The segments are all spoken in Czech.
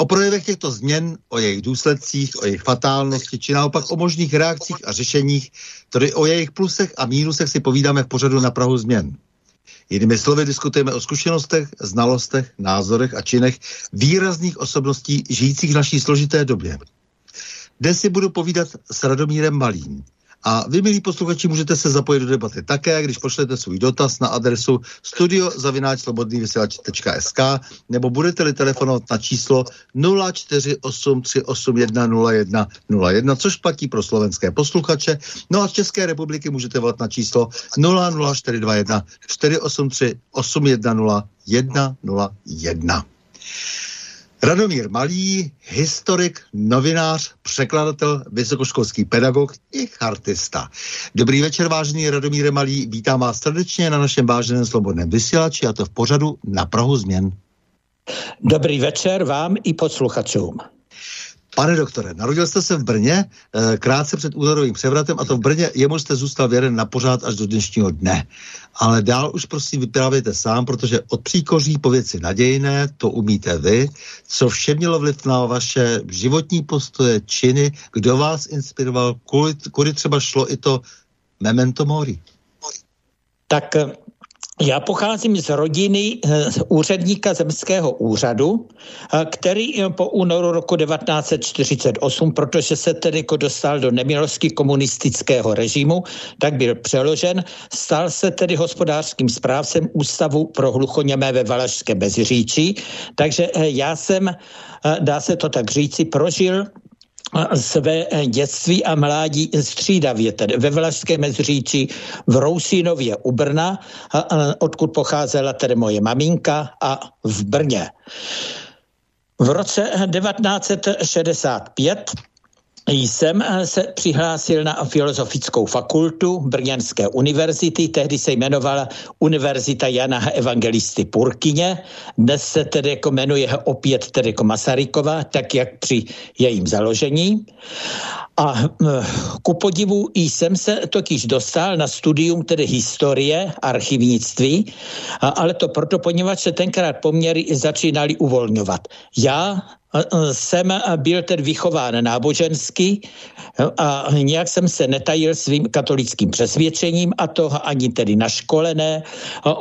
O projevech těchto změn, o jejich důsledcích, o jejich fatálnosti, či naopak o možných reakcích a řešeních, tedy o jejich plusech a mínusech si povídáme v pořadu na Prahu změn. Jinými slovy diskutujeme o zkušenostech, znalostech, názorech a činech výrazných osobností žijících v naší složité době. Dnes si budu povídat s Radomírem Malým, a vy, milí posluchači, můžete se zapojit do debaty také, když pošlete svůj dotaz na adresu studiozavináčslobodnývysílač.sk nebo budete-li telefonovat na číslo 0483810101, což platí pro slovenské posluchače. No a z České republiky můžete volat na číslo 00421 483 810 101. Radomír Malý, historik, novinář, překladatel, vysokoškolský pedagog i chartista. Dobrý večer, vážený Radomír Malý, vítám vás srdečně na našem váženém slobodném vysílači a to v pořadu na Prahu změn. Dobrý večer vám i posluchačům. Pane doktore, narodil jste se v Brně eh, krátce před únorovým převratem a to v Brně jemu jste zůstal věren na pořád až do dnešního dne. Ale dál už prosím vyprávějte sám, protože od příkoří po věci nadějné, to umíte vy, co vše mělo vliv na vaše životní postoje, činy, kdo vás inspiroval, kudy, kudy třeba šlo i to memento mori. Tak já pocházím z rodiny eh, úředníka zemského úřadu, eh, který eh, po únoru roku 1948, protože se tedy jako dostal do nemilosti komunistického režimu, tak byl přeložen, stal se tedy hospodářským správcem Ústavu pro hluchoněmé ve Valašské Bezříčí. Takže já jsem, dá se to tak říci, prožil své dětství a mládí střídavě, tedy ve Vlašské Mezříči, v Rousínově u Brna, odkud pocházela tedy moje maminka a v Brně. V roce 1965 jsem eh, se přihlásil na filozofickou fakultu Brněnské univerzity, tehdy se jmenovala Univerzita Jana Evangelisty Purkyně, dnes se tedy jako jmenuje opět tedy jako Masarykova, tak jak při jejím založení. A eh, ku podivu jsem se totiž dostal na studium tedy historie, archivnictví, ale to proto, poněvadž se tenkrát poměry začínaly uvolňovat. Já jsem byl tedy vychován nábožensky a nějak jsem se netajil svým katolickým přesvědčením a to ani tedy na škole ne.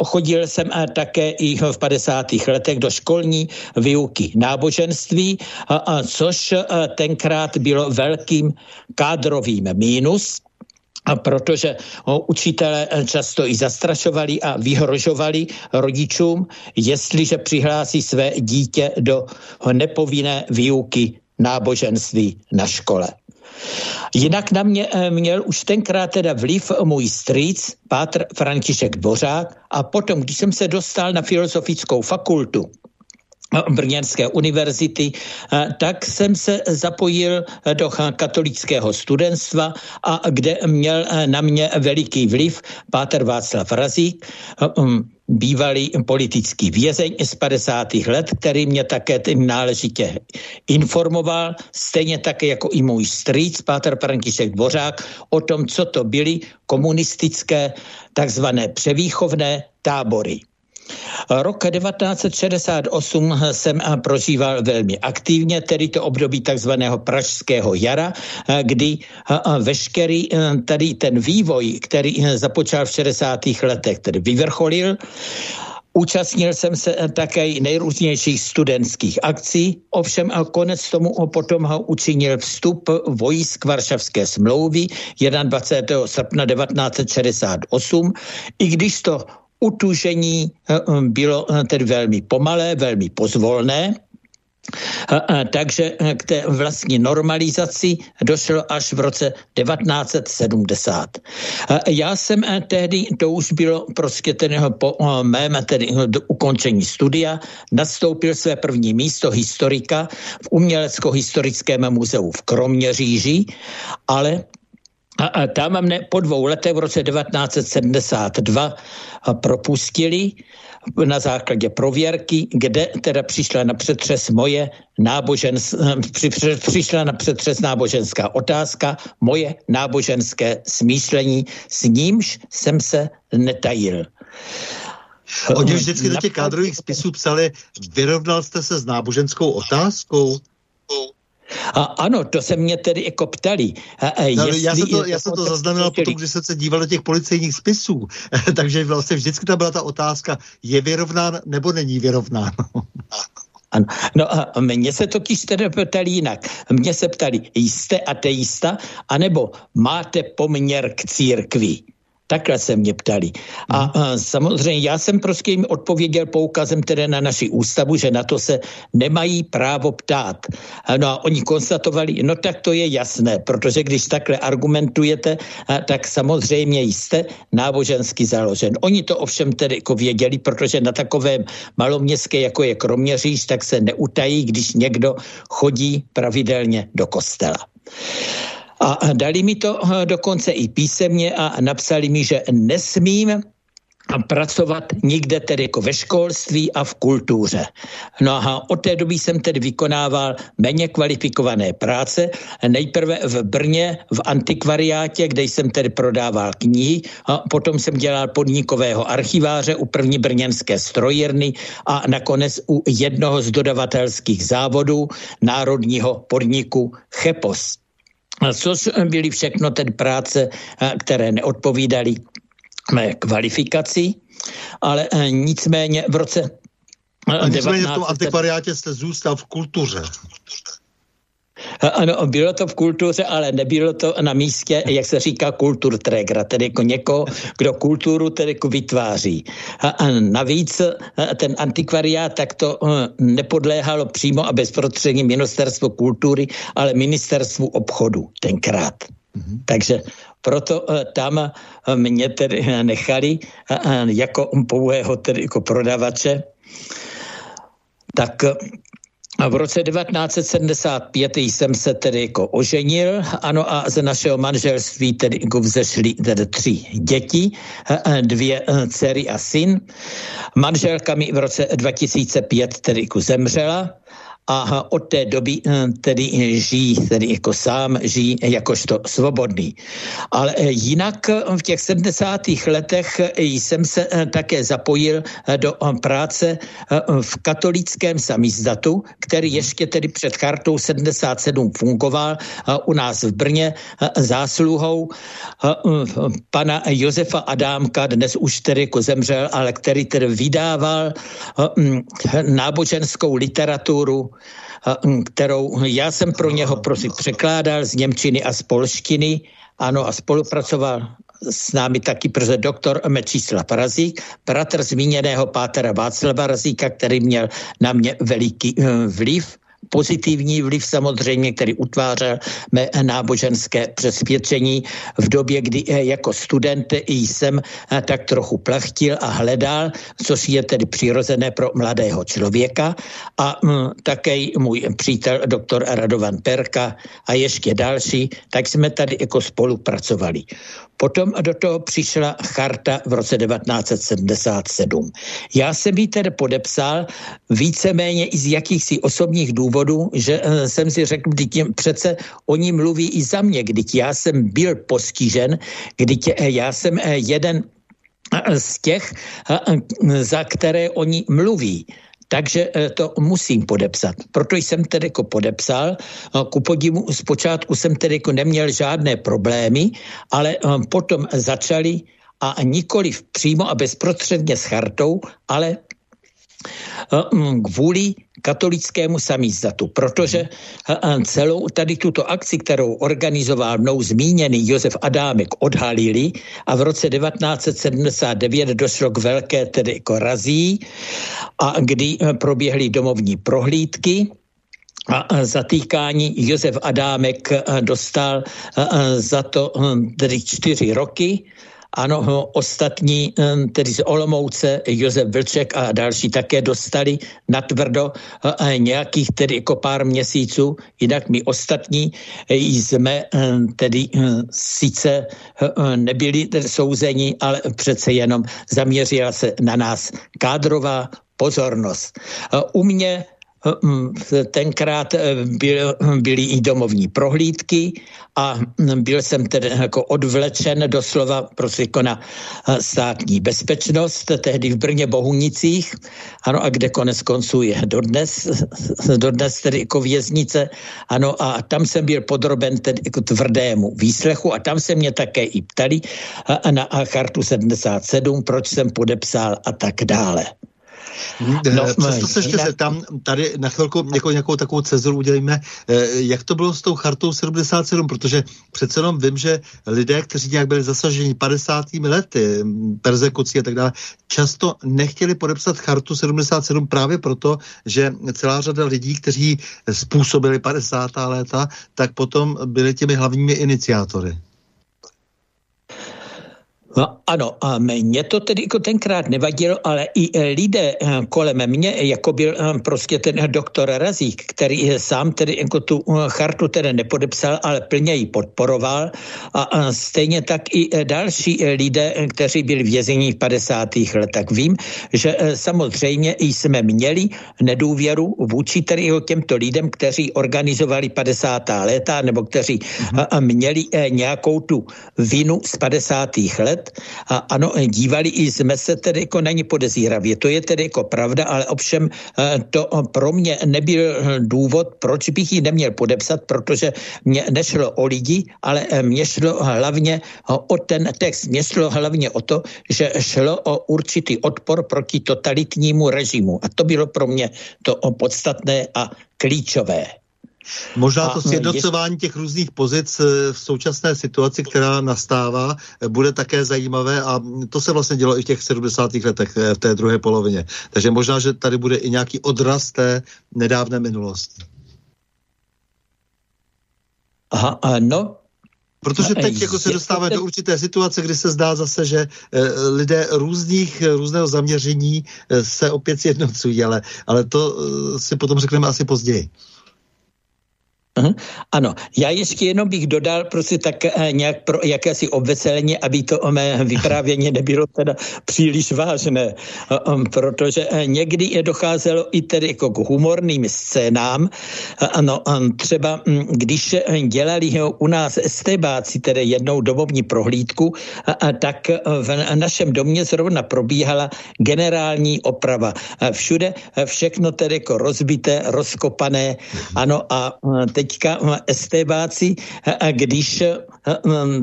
Chodil jsem také i v 50. letech do školní výuky náboženství, což tenkrát bylo velkým kádrovým mínus, a protože eh, často i zastrašovali a vyhrožovali rodičům, jestliže přihlásí své dítě do nepovinné výuky náboženství na škole. Jinak na mě eh, měl už tenkrát teda vliv můj strýc, Pátr František Dvořák a potom, když jsem se dostal na filozofickou fakultu, Brněnské univerzity, eh, tak jsem se zapojil do katolického studentstva a kde měl eh, na mě veliký vliv Páter Václav Razík, um, bývalý politický vězeň z 50. let, který mě také náležitě informoval, stejně také jako i můj strýc, Páter František Dvořák, o tom, co to byly komunistické takzvané převýchovné tábory. Rok 1968 jsem prožíval velmi aktivně, tedy to období takzvaného pražského jara, kdy veškerý tady ten vývoj, který započal v 60. letech, tedy vyvrcholil, Účastnil jsem se také nejrůznějších studentských akcí, ovšem a konec tomu potom ho učinil vstup vojsk Varšavské smlouvy 21. srpna 1968, i když to utužení eh, um, bylo eh, tedy velmi pomalé, velmi pozvolné, eh, takže k té vlastní normalizaci došlo až v roce 1970. Já jsem tehdy, to už bylo prostě tedy po mém tedy ukončení studia, nastoupil své první místo historika v Umělecko-historickém muzeu v Kroměříži, ale a, a tam mne po dvou letech v roce 1972 propustili na základě prověrky, kde teda přišla na přetřes moje nábožens, při, přišla na přetřes náboženská otázka, moje náboženské smýšlení, s nímž jsem se netajil. Oni vždycky do těch kádrových spisů psali, vyrovnal jste se s náboženskou otázkou? A ano, to se mě tedy jako ptali. A, a no, já, jsem to, já jsem to zaznamenal potom, když jsem se díval do těch policejních spisů. Takže vlastně vždycky tam byla ta otázka, je vyrovnán nebo není vyrovnán. Ano. No a mě se to tedy ptali jinak. Mě se ptali, jste ateista, anebo máte poměr k církvi? Takhle se mě ptali. A, mhm. a samozřejmě já jsem prostě jim odpověděl poukazem tedy na naši ústavu, že na to se nemají právo ptát. No a oni konstatovali, no tak to je jasné, protože když takhle argumentujete, tak samozřejmě jste nábožensky založen. Oni to ovšem tedy jako věděli, protože na takovém maloměstské, jako je Kroměříž, tak se neutají, když někdo chodí pravidelně do kostela. A dali mi to eh, dokonce i písemně a napsali mi, že nesmím pracovat nikde tedy jako ve školství a v kultuře. No a od té doby jsem tedy vykonával méně kvalifikované práce. Nejprve v Brně v antikvariátě, kde jsem tedy prodával knihy, a potom jsem dělal podnikového archiváře u první brněnské strojírny a nakonec u jednoho z dodavatelských závodů národního podniku Chepos což byly všechno tedy práce, které neodpovídaly mé kvalifikaci, ale nicméně v roce a nicméně v tom antikvariátě jste zůstal v kultuře. Ano, bylo to v kultuře, ale nebylo to na místě, jak se říká, kulturträgera, tedy jako někoho, kdo kulturu tedy jako vytváří. A, a navíc ten antikvariát tak to nepodléhalo přímo a bezprostředně ministerstvu kultury, ale ministerstvu obchodu tenkrát. Mm-hmm. Takže proto tam mě tedy nechali jako pouhého tedy jako prodavače, tak a v roce 1975 jsem se tedy jako oženil, ano a ze našeho manželství tedy jako vzešly tedy tři děti, dvě e, dcery a syn. Manželka mi v roce 2005 tedy jako zemřela a od té doby eh, tedy žijí, tedy jako sám žijí jakožto svobodný. Ale eh, jinak eh, v těch 70. letech jsem se také zapojil do práce v katolickém samizdatu, který ještě tedy před chartou 77 fungoval u nás v Brně zásluhou pana Josefa Adámka, dnes už tedy jako zemřel, ale který tedy vydával náboženskou literaturu kterou já jsem pro něho prosím překládal z Němčiny a z polštiny, ano, a spolupracoval s námi taky prze doktor Mečíslav Razík, bratr zmíněného pátera Václava Razíka, který měl na mě veliký eh, vliv pozitivní vliv samozřejmě, který utvářel mé náboženské přesvědčení v době, kdy jako student jsem tak trochu plachtil a hledal, což je tedy přirozené pro mladého člověka a mm, také můj přítel doktor Radovan Perka a ještě další, tak jsme tady jako spolupracovali. Potom do toho přišla charta v roce 1977. Já jsem ji tedy podepsal víceméně i z jakýchsi osobních důvodů, že eh, jsem si řekl, že přece oni mluví i za mě, když já jsem byl postižen, když eh, já jsem eh, jeden z těch, za které oni mluví. Takže to musím podepsat. Proto jsem tedy jako podepsal. Ku podivu zpočátku jsem tedy jako neměl žádné problémy, ale potom začali a nikoli přímo a bezprostředně s chartou, ale kvůli katolickému samízdatu, protože eh, celou tady tuto akci, kterou organizoval mnou zmíněný Josef Adámek, odhalili a v roce 1979 došlo k velké tedy jako razí a kdy eh, proběhly domovní prohlídky, a zatýkání Josef Adámek dostal za to tedy čtyři roky ano, ostatní, tedy z Olomouce, Josef Vlček a další také dostali natvrdo nějakých tedy jako pár měsíců, jinak my ostatní jsme tedy sice nebyli souzeni, ale přece jenom zaměřila se na nás kádrová pozornost. U mě tenkrát eh, byl, byly i domovní prohlídky a byl jsem tedy jako odvlečen doslova jako na eh, státní bezpečnost, tehdy v Brně Bohunicích, ano, a kde konec konců je dodnes, dodnes tedy jako věznice, ano, a tam jsem byl podroben tedy jako tvrdému výslechu a tam se mě také i ptali eh, na chartu 77, proč jsem podepsal a tak dále. No, Přesto se ještě tam tady na chvilku jako nějakou takovou cezuru udělíme. Eh, jak to bylo s tou chartou 77? Protože přece jenom vím, že lidé, kteří nějak byli zasaženi 50. lety, persekucí a tak dále, často nechtěli podepsat chartu 77 právě proto, že celá řada lidí, kteří způsobili 50. léta, tak potom byli těmi hlavními iniciátory. No, ano, a mě to tedy jako tenkrát nevadilo, ale i e, lidé e, kolem mě, jako byl e, prostě ten doktor Razík, který sám tedy jako tu chartu tedy nepodepsal, ale plně ji podporoval a stejně tak i další lidé, kteří byli vězení v 50. letech. Vím, že samozřejmě jsme měli nedůvěru vůči tedy těmto lidem, kteří organizovali 50. léta nebo kteří mm-hmm. měli nějakou tu vinu z 50. let a ano, dívali i jsme se tedy jako není podezíravě. To je tedy jako pravda, ale ovšem eh, to pro mě nebyl důvod, proč bych ji neměl podepsat, protože mě nešlo o lidi, ale eh, mě šlo hlavně o ten text. Mě šlo hlavně o to, že šlo o určitý odpor proti totalitnímu režimu. A to bylo pro mě to podstatné a klíčové. Možná to sjednocování těch různých pozic eh, v současné situaci, která nastává, eh, bude také zajímavé a to se vlastně dělo i v těch 70. letech eh, v té druhé polovině. Takže možná, že tady bude i nějaký odraz té nedávné minulosti. Aha, no, Protože teď jako se dostáváme do určité situace, kdy se zdá zase, že lidé různých, různého zaměření se opět sjednocují, ale, ale to si potom řekneme asi později. Uh-huh. Ano, já ještě jenom bych dodal prostě tak uh, nějak pro jakési obveselení, aby to o mé vyprávění nebylo teda příliš vážné, um, protože někdy je docházelo i tedy jako k humorným scénám. Ano, třeba um, když dělali u nás estebáci, tedy jednou domovní prohlídku, tak v našem domě zrovna probíhala generální oprava. Všude všechno tedy jako rozbité, rozkopané, ano, a teď teďka estébáci, když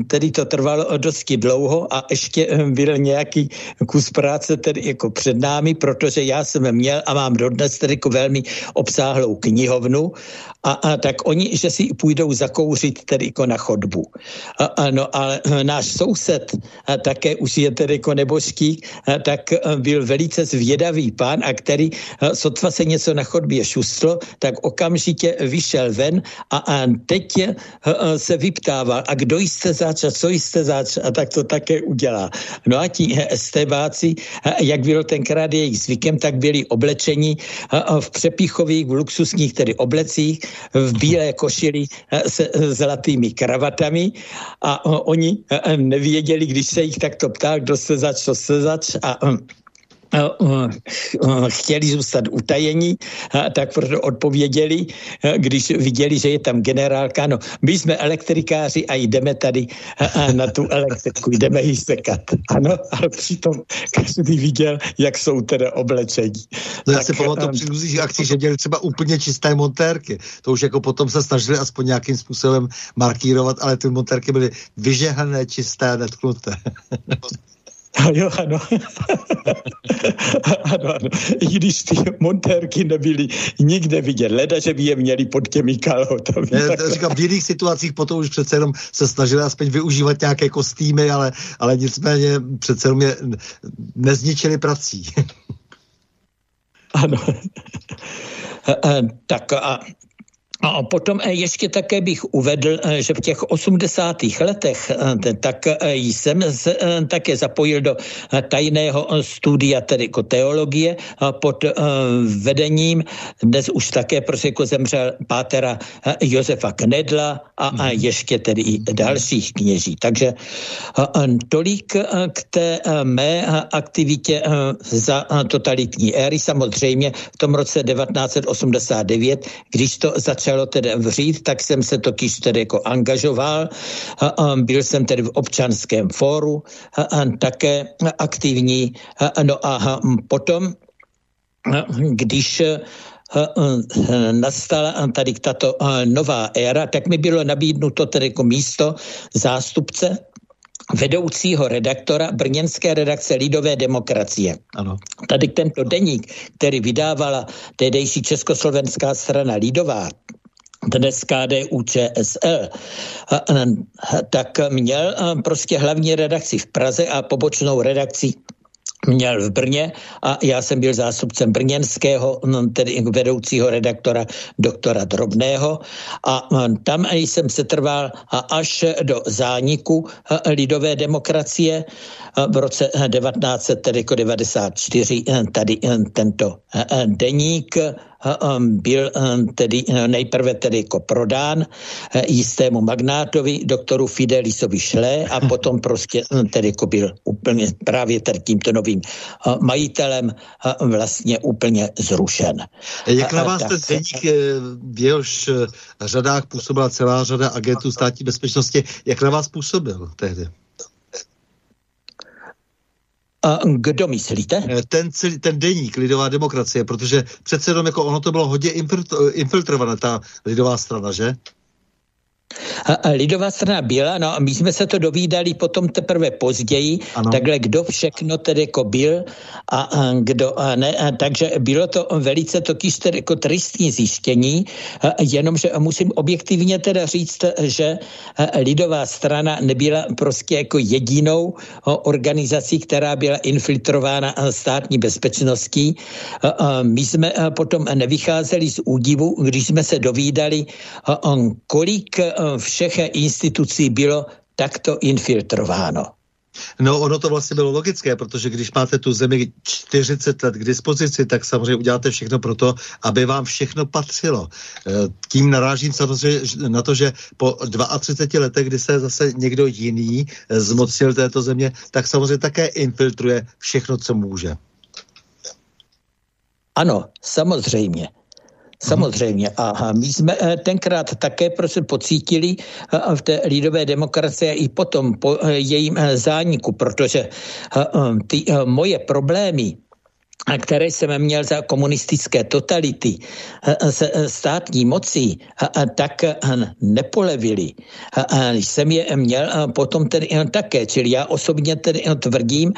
tedy to trvalo dosti dlouho a ještě byl nějaký kus práce tedy jako před námi, protože já jsem měl a mám dodnes tedy jako velmi obsáhlou knihovnu a, a tak oni, že si půjdou zakouřit tedy jako na chodbu. A, a no ale náš soused a také už je tedy jako nebožský, a tak byl velice zvědavý pán a který sotva se něco na chodbě šustlo, tak okamžitě vyšel ven a, a teď je, se vyptával, a kdo jste zač a co jste zač a tak to také udělá. No a ti estebáci, jak bylo tenkrát jejich zvykem, tak byli oblečeni v přepichových, v luxusních tedy oblecích, v bílé košili se zlatými kravatami a oni nevěděli, když se jich takto ptal, kdo se zač, co se zač a chtěli zůstat utajení, tak proto odpověděli, když viděli, že je tam generálka, no my jsme elektrikáři a jdeme tady na tu elektriku, jdeme ji sekat. Ano, ale přitom každý viděl, jak jsou teda oblečení. No já si pamatuju při různých akcích, že měli třeba úplně čisté montérky. To už jako potom se snažili aspoň nějakým způsobem markírovat, ale ty montérky byly vyžehané, čisté, netknuté. Jo, ano. ano, ano. I když ty montérky nebyly nikde vidět, leda, že by je měli pod těmi kalhotami. Ne, to říkám, v jiných situacích potom už přece jenom se snažili aspoň využívat nějaké kostýmy, ale, ale nicméně přece jenom je nezničili prací. ano. tak a a potom eh, ještě také bych uvedl, eh, že v těch 80. letech eh, tak jsem se také zapojil do tajného studia, tedy jako teologie, pod vedením, dnes už také prostě jako zemřel pátera Josefa Knedla a, a mhm. ještě tedy i dalších kněží. Takže tolik k té mé aktivitě za totalitní éry. Samozřejmě v tom roce 1989, když to začalo začalo tedy vřít, tak jsem se totiž tedy jako angažoval. Byl jsem tedy v občanském fóru také aktivní. No a potom, když nastala tady tato nová éra, tak mi bylo nabídnuto tedy jako místo zástupce vedoucího redaktora brněnské redakce Lidové demokracie. Ano. Tady tento deník, který vydávala tehdejší Československá strana Lidová, dnes KDU ČSL, tak měl prostě hlavní redakci v Praze a pobočnou redakci měl v Brně. A já jsem byl zástupcem brněnského, tedy vedoucího redaktora doktora Drobného. A tam jsem se trval až do zániku lidové demokracie v roce 1994 tady tento deník byl tedy nejprve tedy jako prodán jistému magnátovi, doktoru Fidelisovi Šlé a potom prostě tedy jako byl úplně právě tady tímto novým majitelem vlastně úplně zrušen. Jak na vás ten deník, v jehož řadách působila celá řada agentů státní bezpečnosti, jak na vás působil tehdy? Kdo myslíte? Eh, ten, celý, ten deník Lidová demokracie, protože přece jenom jako ono to bylo hodně infiltrované, ta lidová strana, že? Lidová strana byla, no a my jsme se to dovídali potom teprve později, ano. takhle kdo všechno tedy jako byl a, a kdo a ne, a, takže bylo to velice totiž tedy jako tristní zjištění, a, jenomže musím objektivně teda říct, že Lidová strana nebyla prostě jako jedinou organizací, která byla infiltrována státní bezpečností. A, a my jsme potom nevycházeli z údivu, když jsme se dovídali, kolik všech institucí bylo takto infiltrováno. No, ono to vlastně bylo logické, protože když máte tu zemi 40 let k dispozici, tak samozřejmě uděláte všechno pro to, aby vám všechno patřilo. E, tím narážím samozřejmě na to, že po 32 letech, kdy se zase někdo jiný zmocnil této země, tak samozřejmě také infiltruje všechno, co může. Ano, samozřejmě. Samozřejmě. A my jsme eh, tenkrát také prostě pocítili eh, v té lidové demokracie i potom po eh, jejím zániku, protože ty moje problémy které jsem měl za komunistické totality se státní mocí, tak nepolevili. Jsem je měl potom tedy také, čili já osobně tedy tvrdím,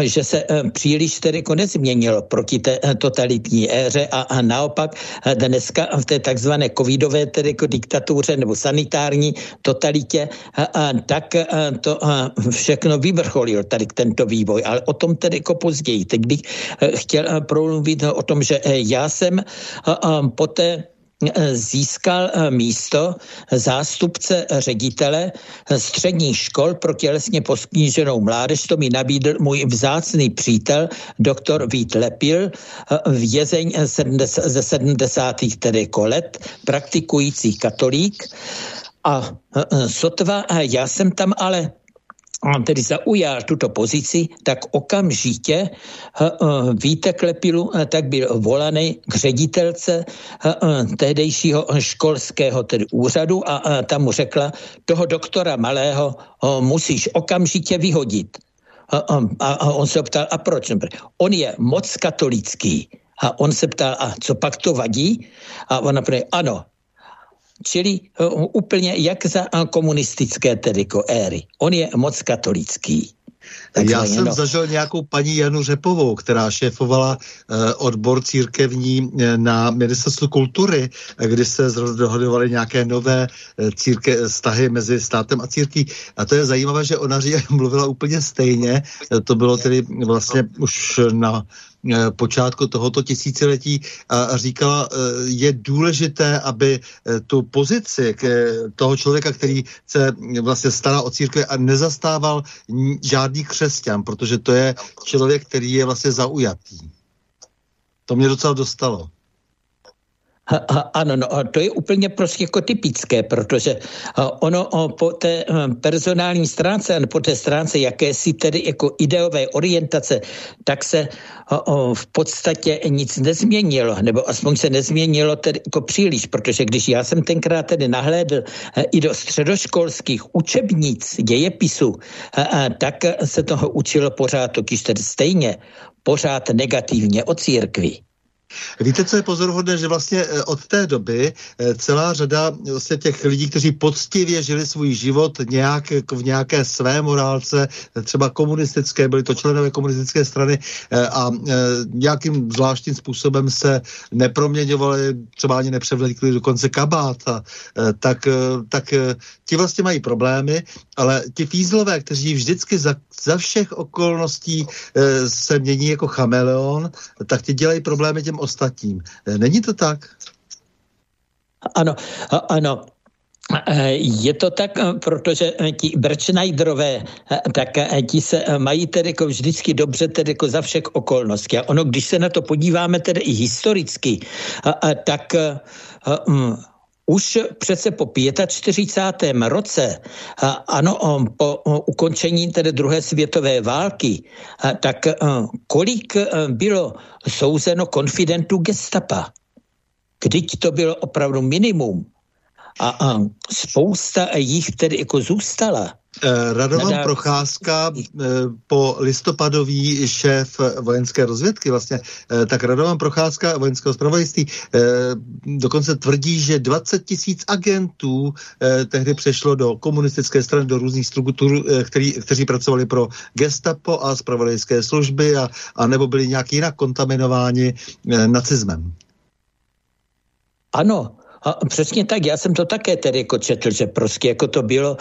že se příliš tedy nezměnilo proti té totalitní éře a naopak dneska v té takzvané covidové tedy jako diktatuře nebo sanitární totalitě, tak to všechno vyvrcholil tady tento vývoj, ale o tom tedy jako později. Teď bych chtěl eh, promluvit o tom, že eh, já jsem eh, poté získal místo zástupce ředitele středních škol pro tělesně postiženou mládež. To mi nabídl můj vzácný přítel, doktor Vít Lepil, vězeň ze 70. tedy let, praktikující katolík. A sotva, já jsem tam ale tedy zaujal tuto pozici, tak okamžitě Víte Klepilu tak byl volaný k ředitelce tehdejšího školského tedy úřadu a tam mu řekla, toho doktora Malého musíš okamžitě vyhodit. A on se ptal, a proč? On je moc katolický. A on se ptal, a co pak to vadí? A ona řekla, ano, čili uh, úplně jak za komunistické tedy éry. On je moc katolický. Tak Já jsem no. zažil nějakou paní Janu Řepovou, která šéfovala eh, odbor církevní eh, na ministerstvu kultury, kdy se dohodovaly nějaké nové eh, círke, vztahy mezi státem a církví. A to je zajímavé, že ona mluvila úplně stejně. To bylo tedy vlastně už na Eh, počátku tohoto tisíciletí a říkala, eh, je důležité, aby eh, tu pozici toho člověka, který se vlastně stará o církve a nezastával žádný křesťan, protože to je člověk, který je vlastně zaujatý. To mě docela dostalo. Ano, no, to je úplně prostě jako typické, protože ono po té personální stránce a po té stránce jakési tedy jako ideové orientace, tak se v podstatě nic nezměnilo, nebo aspoň se nezměnilo tedy jako příliš, protože když já jsem tenkrát tedy nahlédl e, i do středoškolských učebnic dějepisu, tak se toho učilo pořád, totiž tedy stejně, pořád negativně o církvi. Víte, co je pozoruhodné, že vlastně eh, od té doby eh, celá řada vlastně těch lidí, kteří poctivě žili svůj život nějak v nějaké své morálce, eh, třeba komunistické, byli to členové komunistické strany a nějakým zvláštním způsobem se neproměňovali, třeba ani nepřevlekli dokonce kabát, a, tak, tak ti vlastně mají problémy, ale ti fízlové, kteří vždycky za, za všech okolností se mění jako chameleon, tak ti dělají problémy těm ostatním. Eh, není to tak? Ano, ano. Eh, je to tak, eh, protože ti Brčnajderové, tak ti se mají tedy jako vždycky dobře tedy jako za všech okolností. A ono, když se na to podíváme tedy i historicky, tak mm, už přece po 45. roce, ano, po ukončení tedy druhé světové války, tak kolik bylo souzeno konfidentů gestapa? Když to bylo opravdu minimum. A, spousta jich tedy jako zůstala. Eh, Radovan Nadal... Procházka, eh, po listopadový šéf vojenské rozvědky vlastně, eh, tak Radovan Procházka vojenského zpravodajství dokonce tvrdí, že 20 tisíc agentů tehdy přešlo do komunistické strany, do různých struktur, který, kteří pracovali pro gestapo a zpravodajské služby a, a nebo byli nějak jinak kontaminováni nacismem. Ano, a přesně tak, já jsem to také tedy jako četl, že prostě jako to bylo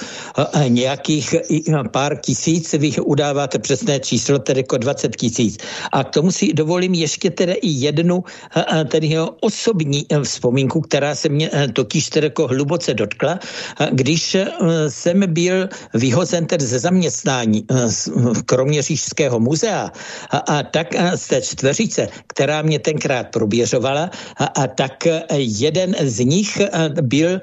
nějakých pár tisíc, vy udáváte přesné číslo, tedy jako 20 tisíc. A k tomu si dovolím ještě tedy i jednu tedy osobní e, vzpomínku, která se mě e, totiž tedy jako hluboce dotkla, když e, jsem byl vyhozen tedy ze zaměstnání Kroměřížského muzea a, a tak z té čtveřice, která mě tenkrát proběřovala, a, a tak jeden z nich nich byl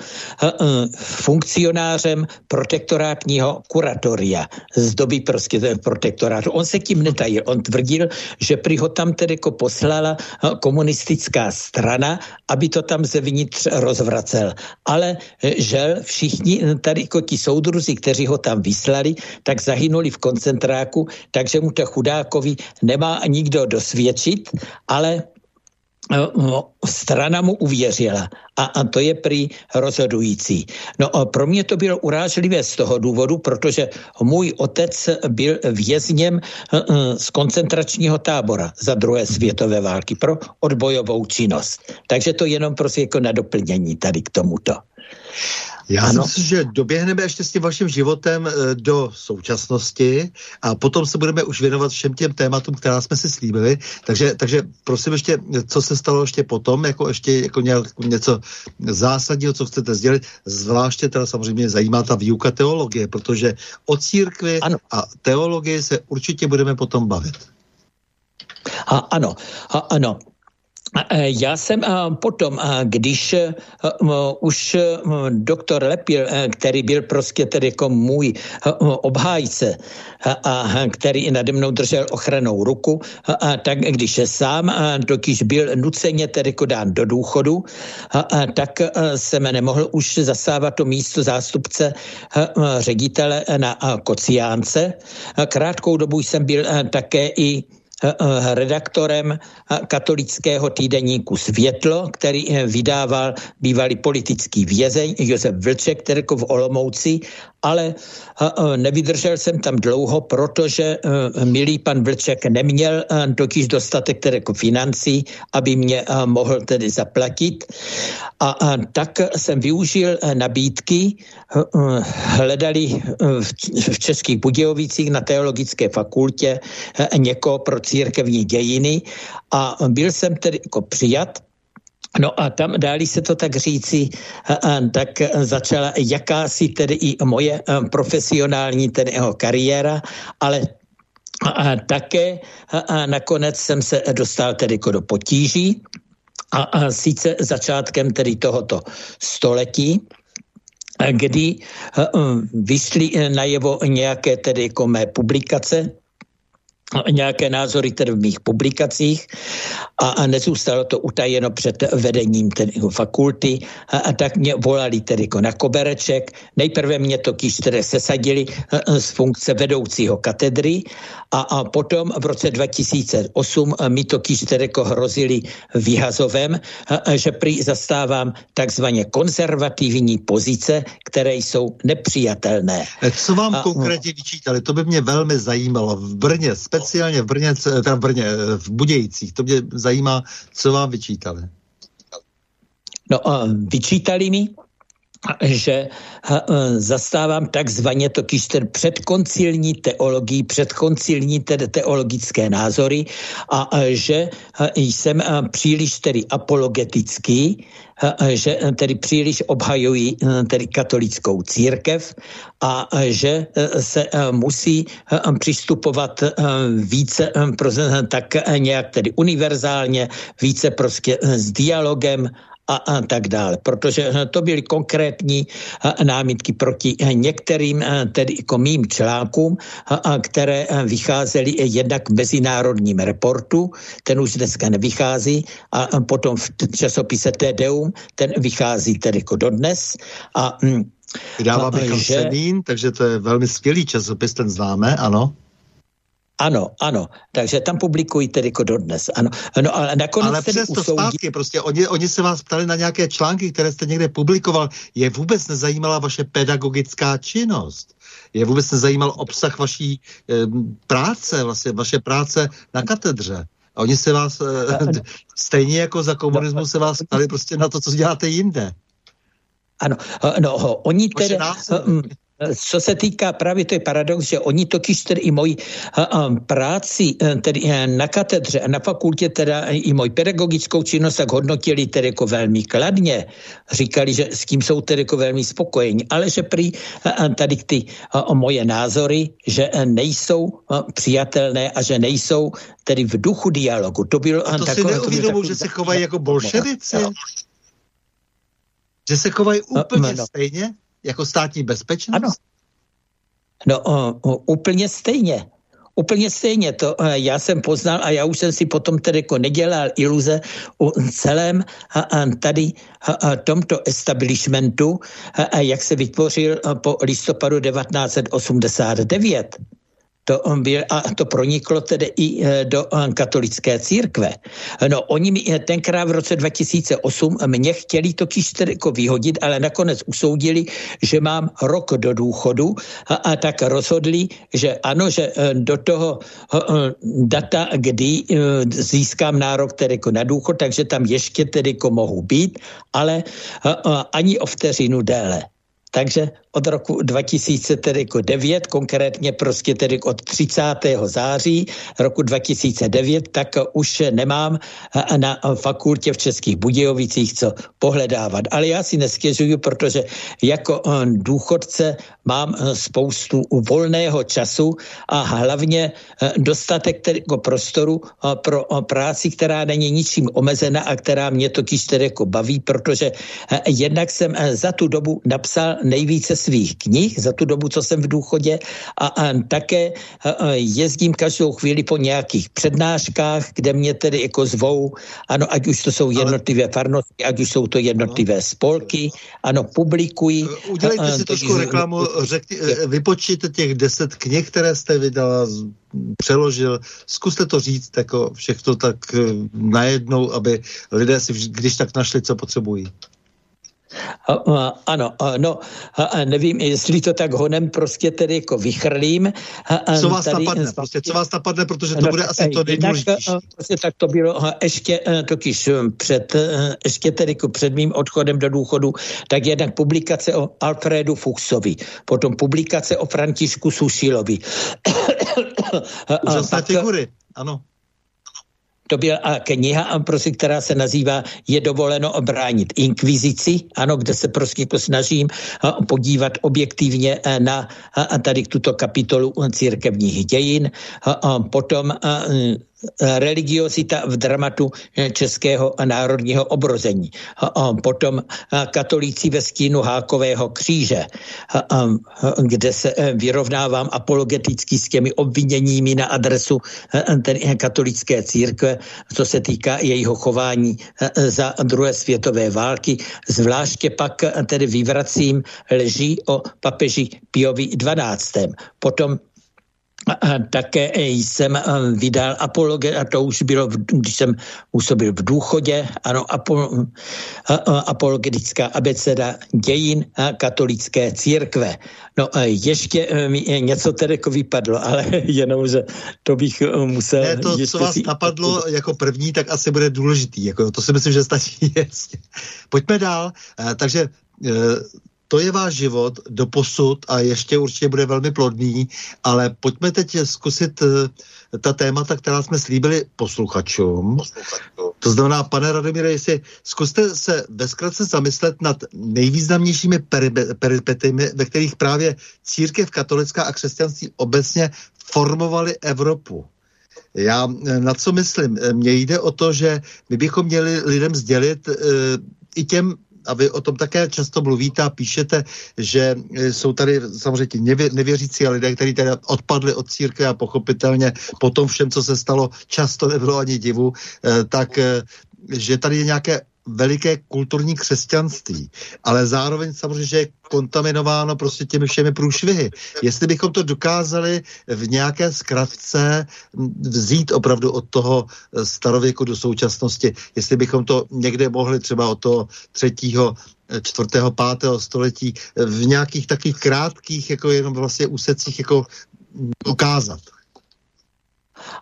funkcionářem protektorátního kuratoria z doby prostě protektorátu. On se tím netajil. On tvrdil, že prý ho tam tedy jako poslala komunistická strana, aby to tam zevnitř rozvracel. Ale žel všichni tady jako ti soudruzi, kteří ho tam vyslali, tak zahynuli v koncentráku, takže mu to chudákovi nemá nikdo dosvědčit, ale Eh, strana mu uvěřila a, a to je prý rozhodující. No a pro mě to bylo urážlivé z toho důvodu, protože můj otec byl vězněm eh, eh, z koncentračního tábora za druhé světové války pro odbojovou činnost. Takže to jenom prostě jako na doplnění tady k tomuto. Já ano. si myslím, že doběhneme ještě s tím vaším životem eh, do současnosti a potom se budeme už věnovat všem těm tématům, která jsme si slíbili. Takže, takže prosím ještě, co se stalo ještě potom, jako ještě jako něco zásadního, co chcete sdělit. Zvláště teda samozřejmě zajímá ta výuka teologie, protože o církvi ano. a teologii se určitě budeme potom bavit. A ano, a ano. E, já jsem potom, když e, už doktor Lepil, který byl prostě tedy jako můj obhájce a který nade mnou držel ochranou ruku, tak když sám totiž byl nuceně tedy jako dán do důchodu, tak jsem nemohl už zasávat to místo zástupce ředitele na Kociánce. Krátkou dobu jsem byl také i Eh, eh, redaktorem eh, katolického týdeníku Světlo, který vydával bývalý politický vězeň Josef Vlček, který v Olomouci ale nevydržel jsem tam dlouho, protože milý pan Vlček neměl totiž dostatek tedy jako financí, aby mě mohl tedy zaplatit. A tak jsem využil nabídky, hledali v Českých Budějovicích na teologické fakultě někoho pro církevní dějiny a byl jsem tedy jako přijat No a tam dáli se to tak říci, tak začala jakási tedy i moje profesionální tedy jeho kariéra, ale a také a nakonec jsem se dostal tedy do potíží a, a sice začátkem tedy tohoto století, kdy vyšly najevo nějaké tedy jako mé publikace, nějaké názory tedy v mých publikacích a, a nezůstalo to utajeno před vedením tedy fakulty a, a tak mě volali tedy jako na kobereček. Nejprve mě to kýž tedy sesadili z funkce vedoucího katedry a, a potom v roce 2008 mi to kýž tedy jako hrozili vyhazovem, že prý zastávám takzvaně konzervativní pozice, které jsou nepřijatelné. Co vám a, konkrétně vyčítali? To by mě velmi zajímalo. V Brně, speciálně v Brně, tam v Brně, v Budějcích, to mě zajímá, co vám vyčítali. No, vyčítali mi, že e, zastávám takzvaně totiž ten předkoncilní teologii, předkoncilní tedy teologické názory a že jsem příliš tedy apologetický, že tedy příliš obhajují tedy katolickou církev a že e, se musí přistupovat více tak nějak tedy univerzálně, více prostě s dialogem a, a tak dále. Protože eh, to byly konkrétní eh, námitky proti eh, některým tedy jako mým článkům, které vycházely jednak v mezinárodním reportu, ten už dneska nevychází, a potom v časopise TDUM, ten vychází tedy jako dodnes. A hm, Vydává Michal že... Semín, takže to je velmi skvělý časopis, ten známe, ano. Ano, ano. Takže tam publikují tedy jako dodnes. Ano. No, ale nakonec ale přesto usoudí... zpátky, prostě oni, oni se vás ptali na nějaké články, které jste někde publikoval. Je vůbec nezajímala vaše pedagogická činnost? Je vůbec nezajímal obsah vaší e, práce, vlastně vaše práce na katedře? A oni se vás, e, stejně jako za komunismu, se vás ptali prostě na to, co děláte jinde. Ano, no, oni tedy, co se týká právě, to je paradox, že oni totiž tedy i moji práci e, tedy e, na katedře a na fakultě teda i moji pedagogickou činnost tak hodnotili tedy jako velmi kladně. Říkali, že s tím jsou tedy jako velmi spokojeni, ale že prý tady ty moje názory, že nejsou přijatelné a že nejsou tedy v duchu dialogu. To bylo a to takové, si neuvědomuji, že se chovají jako bolševici? Že se chovají úplně no, stejně jako státní bezpečnost? Ano. No, o, o, úplně stejně. Úplně stejně to já jsem poznal a já už jsem si potom tedy jako nedělal iluze o celém a, a tady a, a tomto establishmentu, a, a jak se vytvořil po listopadu 1989 to, byl, a to proniklo tedy i e, do e, katolické církve. No, oni mi e, tenkrát v roce 2008 mě chtěli to tedy jako vyhodit, ale nakonec usoudili, že mám rok do důchodu a, a tak rozhodli, že ano, že do toho data, kdy získám nárok tedy jako na důchod, takže tam ještě tedy jako mohu být, ale ani o vteřinu déle. Takže od roku 2009, konkrétně prostě tedy od 30. září roku 2009, tak už nemám na fakultě v Českých Budějovicích co pohledávat. Ale já si nestěžuju, protože jako eh, důchodce mám eh, spoustu volného času a hlavně eh, dostatek tedy jako prostoru pro práci, která není ničím omezena a která mě totiž tedy jako baví, protože jednak jsem za tu dobu napsal nejvíce svých knih za tu dobu, co jsem v důchodě a, a také a, a jezdím každou chvíli po nějakých přednáškách, kde mě tedy jako zvou, ano, ať už to jsou jednotlivé farnosti, ať už jsou to jednotlivé no. spolky, ano, publikují. Udělejte a, si trošku reklamu, řekni, vypočtěte těch deset knih, které jste vydala, přeložil. Zkuste to říct jako všechno tak eh, najednou, aby lidé si když tak našli, co potřebují. Ano, no, nevím, jestli to tak honem prostě tedy jako vychrlím. Co vás tady, napadne, prostě, co vás napadne, protože to no, bude asi to nejdůležitější. Prostě tak to bylo ještě totiž před, ještě tedy jako před mým odchodem do důchodu, tak jednak publikace o Alfredu Fuchsovi, potom publikace o Františku Sušilovi. Úžasné figury, ano to byla kniha, prostě, která se nazývá Je dovoleno obránit inkvizici, ano, kde se prostě jako snažím podívat objektivně e, na tady tuto kapitolu církevních dějin. Potom religiozita v dramatu eh, českého národního obrození. Potom eh, katolíci ve stínu Hákového kříže, kde se eh, vyrovnávám apologeticky s těmi obviněními na adresu katolické církve, co se týká jejího chování za druhé světové války. Zvláště pak tedy vyvracím leží o papeži Piovi 12. Potom také jsem eh, vydal apologe, a to už bylo, když jsem působil v důchodě, ano, apologetická abeceda dějin a katolické církve. No ještě eh, mi něco tedy jako vypadlo, ale jenom, že to bych eh, musel... Ne, to, co vás si... napadlo jako první, tak asi bude důležitý. Jako, to si myslím, že stačí. Pojďme dál. Takže to je váš život do posud a ještě určitě bude velmi plodný, ale pojďme teď zkusit eh, ta témata, která jsme slíbili posluchačům. To znamená, pane Radomíre, jestli zkuste se bezkratce zamyslet nad nejvýznamnějšími peripetemi, ve kterých právě církev katolická a křesťanství obecně formovali Evropu. Já eh, na co myslím? Mně jde o to, že my bychom měli lidem sdělit i těm a vy o tom také často mluvíte a píšete, že e, jsou tady samozřejmě nevě, nevěřící lidé, kteří teda odpadli od církve a pochopitelně po tom všem, co se stalo, často nebylo ani divu, e, tak e, že tady je nějaké veliké kulturní křesťanství, ale zároveň samozřejmě, že je kontaminováno prostě těmi všemi průšvihy. Jestli bychom to dokázali v nějaké zkratce vzít opravdu od toho starověku do současnosti, jestli bychom to někde mohli třeba od toho třetího čtvrtého, pátého století v nějakých takových krátkých jako jenom vlastně úsecích jako ukázat.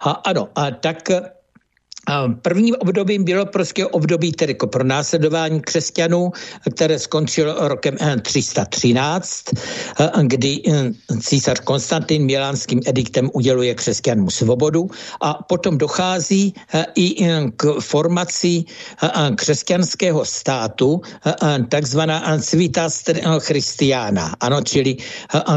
A, ano, a tak Prvním obdobím bylo prostě období tedy jako pro následování křesťanů, které skončilo rokem 313, eh, eh, kdy eh, císař Konstantin milánským ediktem uděluje křesťanům svobodu a potom dochází i k formaci křesťanského státu, takzvaná civitas christiana, ano, čili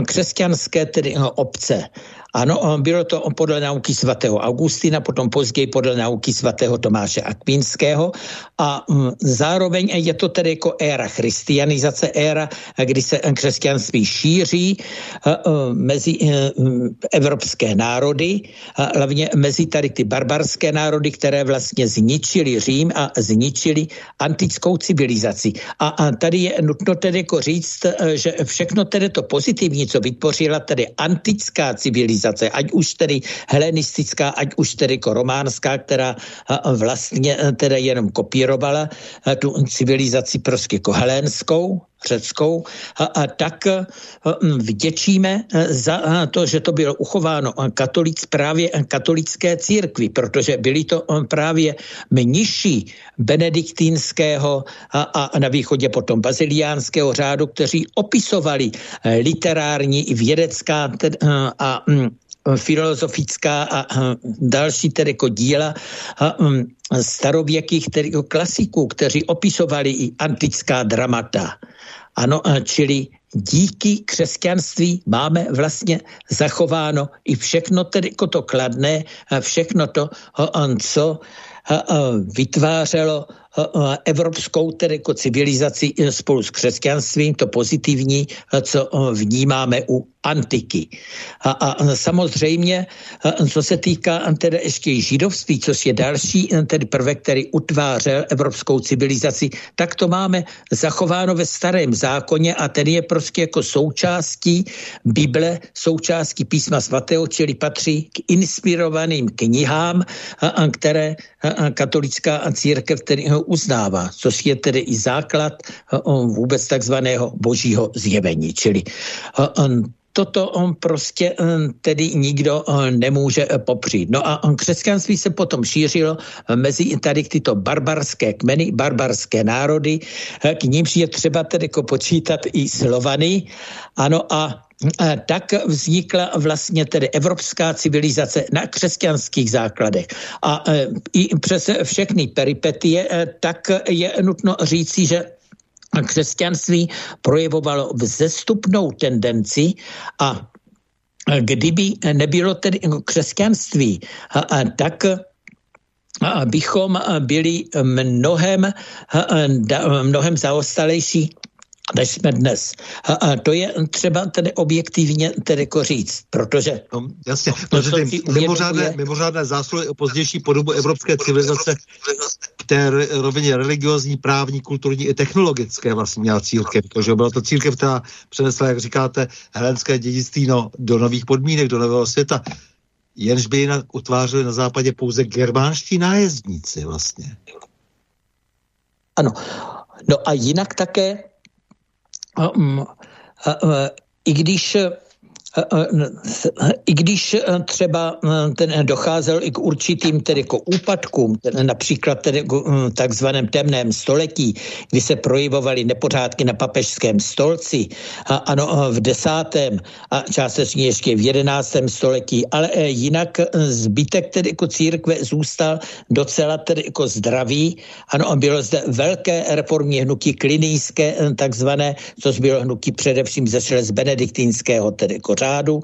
křesťanské tedy obce. Ano, bylo to podle nauky svatého Augustina, potom později podle nauky svatého Tomáše Akvinského a mm, zároveň je to tedy jako éra christianizace, éra, kdy se křesťanství šíří mezi evropské národy, hlavně mezi tady ty barbarské národy, které vlastně zničili Řím a zničili antickou civilizaci. A, a tady je nutno tedy jako říct, e, že všechno tedy to pozitivní, co vytvořila tedy antická civilizace, ať už tedy helenistická, ať už tedy jako románská, která vlastně e, tedy jenom kopírovala e, tu civilizaci prostě jako helénskou, řeckou, a, a tak vděčíme za to, že to bylo uchováno katolic, právě katolické církvi, protože byli to právě mniši benediktínského a, a na východě potom baziliánského řádu, kteří opisovali literární i vědecká a filozofická a další tedy jako díla starověkých tedy jako klasiků, kteří opisovali i antická dramata. Ano, čili díky křesťanství máme vlastně zachováno i všechno tedy jako to kladné, všechno to, co vytvářelo evropskou tedy jako civilizaci spolu s křesťanstvím, to pozitivní, co vnímáme u antiky. A, a samozřejmě, co se týká tedy ještě židovství, což je další tedy prvek, který utvářel evropskou civilizaci, tak to máme zachováno ve starém zákoně a ten je prostě jako součástí Bible, součástí písma svatého, čili patří k inspirovaným knihám, které katolická církev tedy uznává, což je tedy i základ vůbec takzvaného božího zjevení. Čili toto on prostě eh, tedy nikdo eh, nemůže eh, popřít. No a křesťanství se potom šířilo mezi tady tyto barbarské kmeny, barbarské národy, k nímž je třeba tedy jako počítat i Slovany. Ano a tak vznikla vlastně tedy evropská civilizace na křesťanských základech. A i přes všechny peripetie, tak je nutno říci, že křesťanství projevovalo vzestupnou tendenci a kdyby nebylo tedy křesťanství, tak bychom byli mnohem, mnohem zaostalejší než jsme dnes. A, a to je třeba tedy objektivně tedy jako říct, protože... No, jasně, to, protože ty mimořádné, mimořádné zásluhy o pozdější podobu evropské civilizace té rovině religiozní, právní, kulturní i technologické vlastně měla církev, protože byla to církev, která přenesla, jak říkáte, helenské dědictví no, do nových podmínek, do nového světa. Jenž by jinak utvářeli na západě pouze germánští nájezdníci vlastně. Ano. No a jinak také Mm, i když i když třeba ten docházel i k určitým tedy jako úpadkům, například tedy k takzvaném temném století, kdy se projevovaly nepořádky na papežském stolci, a ano, v desátém a částečně ještě v jedenáctém století, ale e, jinak zbytek tedy jako církve zůstal docela tedy jako zdravý. Ano, bylo zde velké reformní hnutí klinijské, takzvané, což bylo hnutí především zešle z benediktínského tedy jako řádu.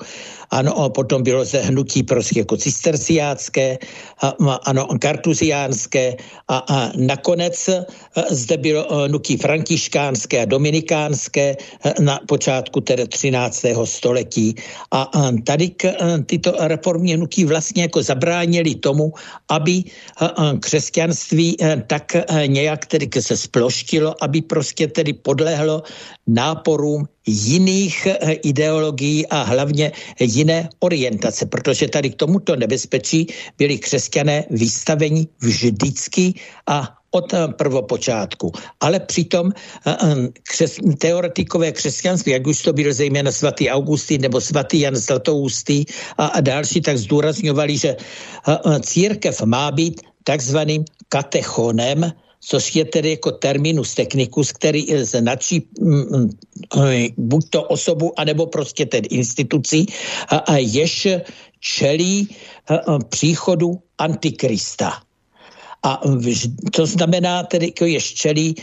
Ano, a potom bylo hnutí prostě jako cisterciácké, a, ano, kartuziánské a, a nakonec a, zde bylo hnutí františkánské a dominikánské na počátku tedy 13. století. A, a tady k, tyto reformní hnutí vlastně jako zabránili tomu, aby křesťanství tak nějak tedy se sploštilo, aby prostě tedy podlehlo náporům jiných ideologií a hlavně jiné orientace, protože tady k tomuto nebezpečí byli křesťané vystaveni vždycky a od eh, prvopočátku. Ale přitom eh, křes, teoretikové křesťanství, jak už to byl zejména svatý Augustín nebo svatý Jan Zlatoustý a, a další, tak zdůrazňovali, že církev má být takzvaným katechonem, což je tedy jako terminus technicus, který značí mm, mm, buď to osobu, anebo prostě a, a jež čelí příchodu Antikrista. A to znamená tedy, jako jež čelí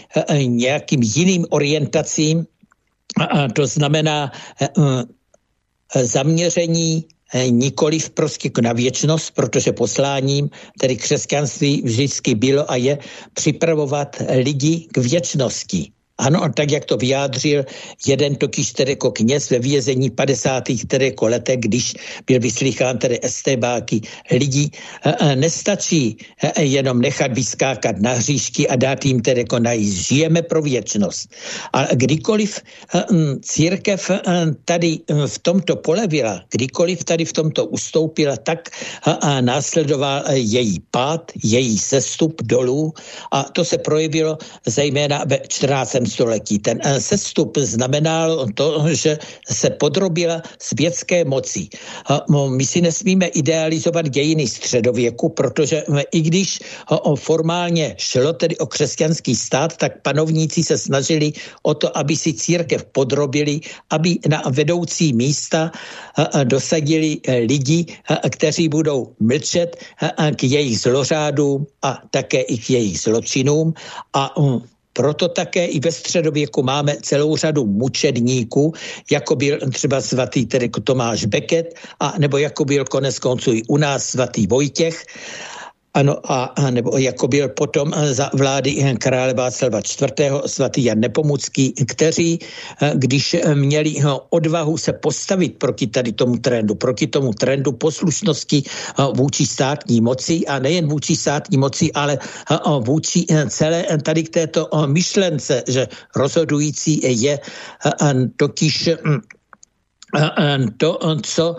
nějakým jiným orientacím, a to znamená zaměření nikoliv prostě na věčnost, protože posláním tedy křesťanství vždycky bylo a je připravovat lidi k věčnosti. Ano, tak jak to vyjádřil jeden totiž tedy jako kněz ve vězení 50. tedy jako letech, když byl vyslychán tedy estebáky lidí, e, e, nestačí e, jenom nechat vyskákat na hříšky a dát jim tedy jako najíst. Žijeme pro věčnost. A kdykoliv církev tady v tomto polevila, kdykoliv tady v tomto ustoupila, tak následoval její pád, její sestup dolů a to se projevilo zejména ve 14 století. Ten eh, sestup znamenal to, že se podrobila světské moci. My si nesmíme idealizovat dějiny středověku, protože i když formálně šlo tedy o křesťanský stát, tak panovníci se snažili o to, aby si církev podrobili, aby na vedoucí místa dosadili eh, lidi, kteří budou mlčet k jejich zlořádům a také i k jejich zločinům a hm, proto také i ve středověku máme celou řadu mučedníků, jako byl třeba svatý tedy Tomáš Becket, a nebo jako byl konec konců i u nás svatý Vojtěch. Ano, a, a nebo jako byl potom eh, za vlády eh, krále Václava IV. svatý Jan Nepomucký, kteří, eh, když měli odvahu se postavit proti tady tomu trendu, proti tomu trendu poslušnosti vůči státní moci a nejen vůči státní moci, ale vůči celé tady k této myšlence, že rozhodující je totiž hm, to, co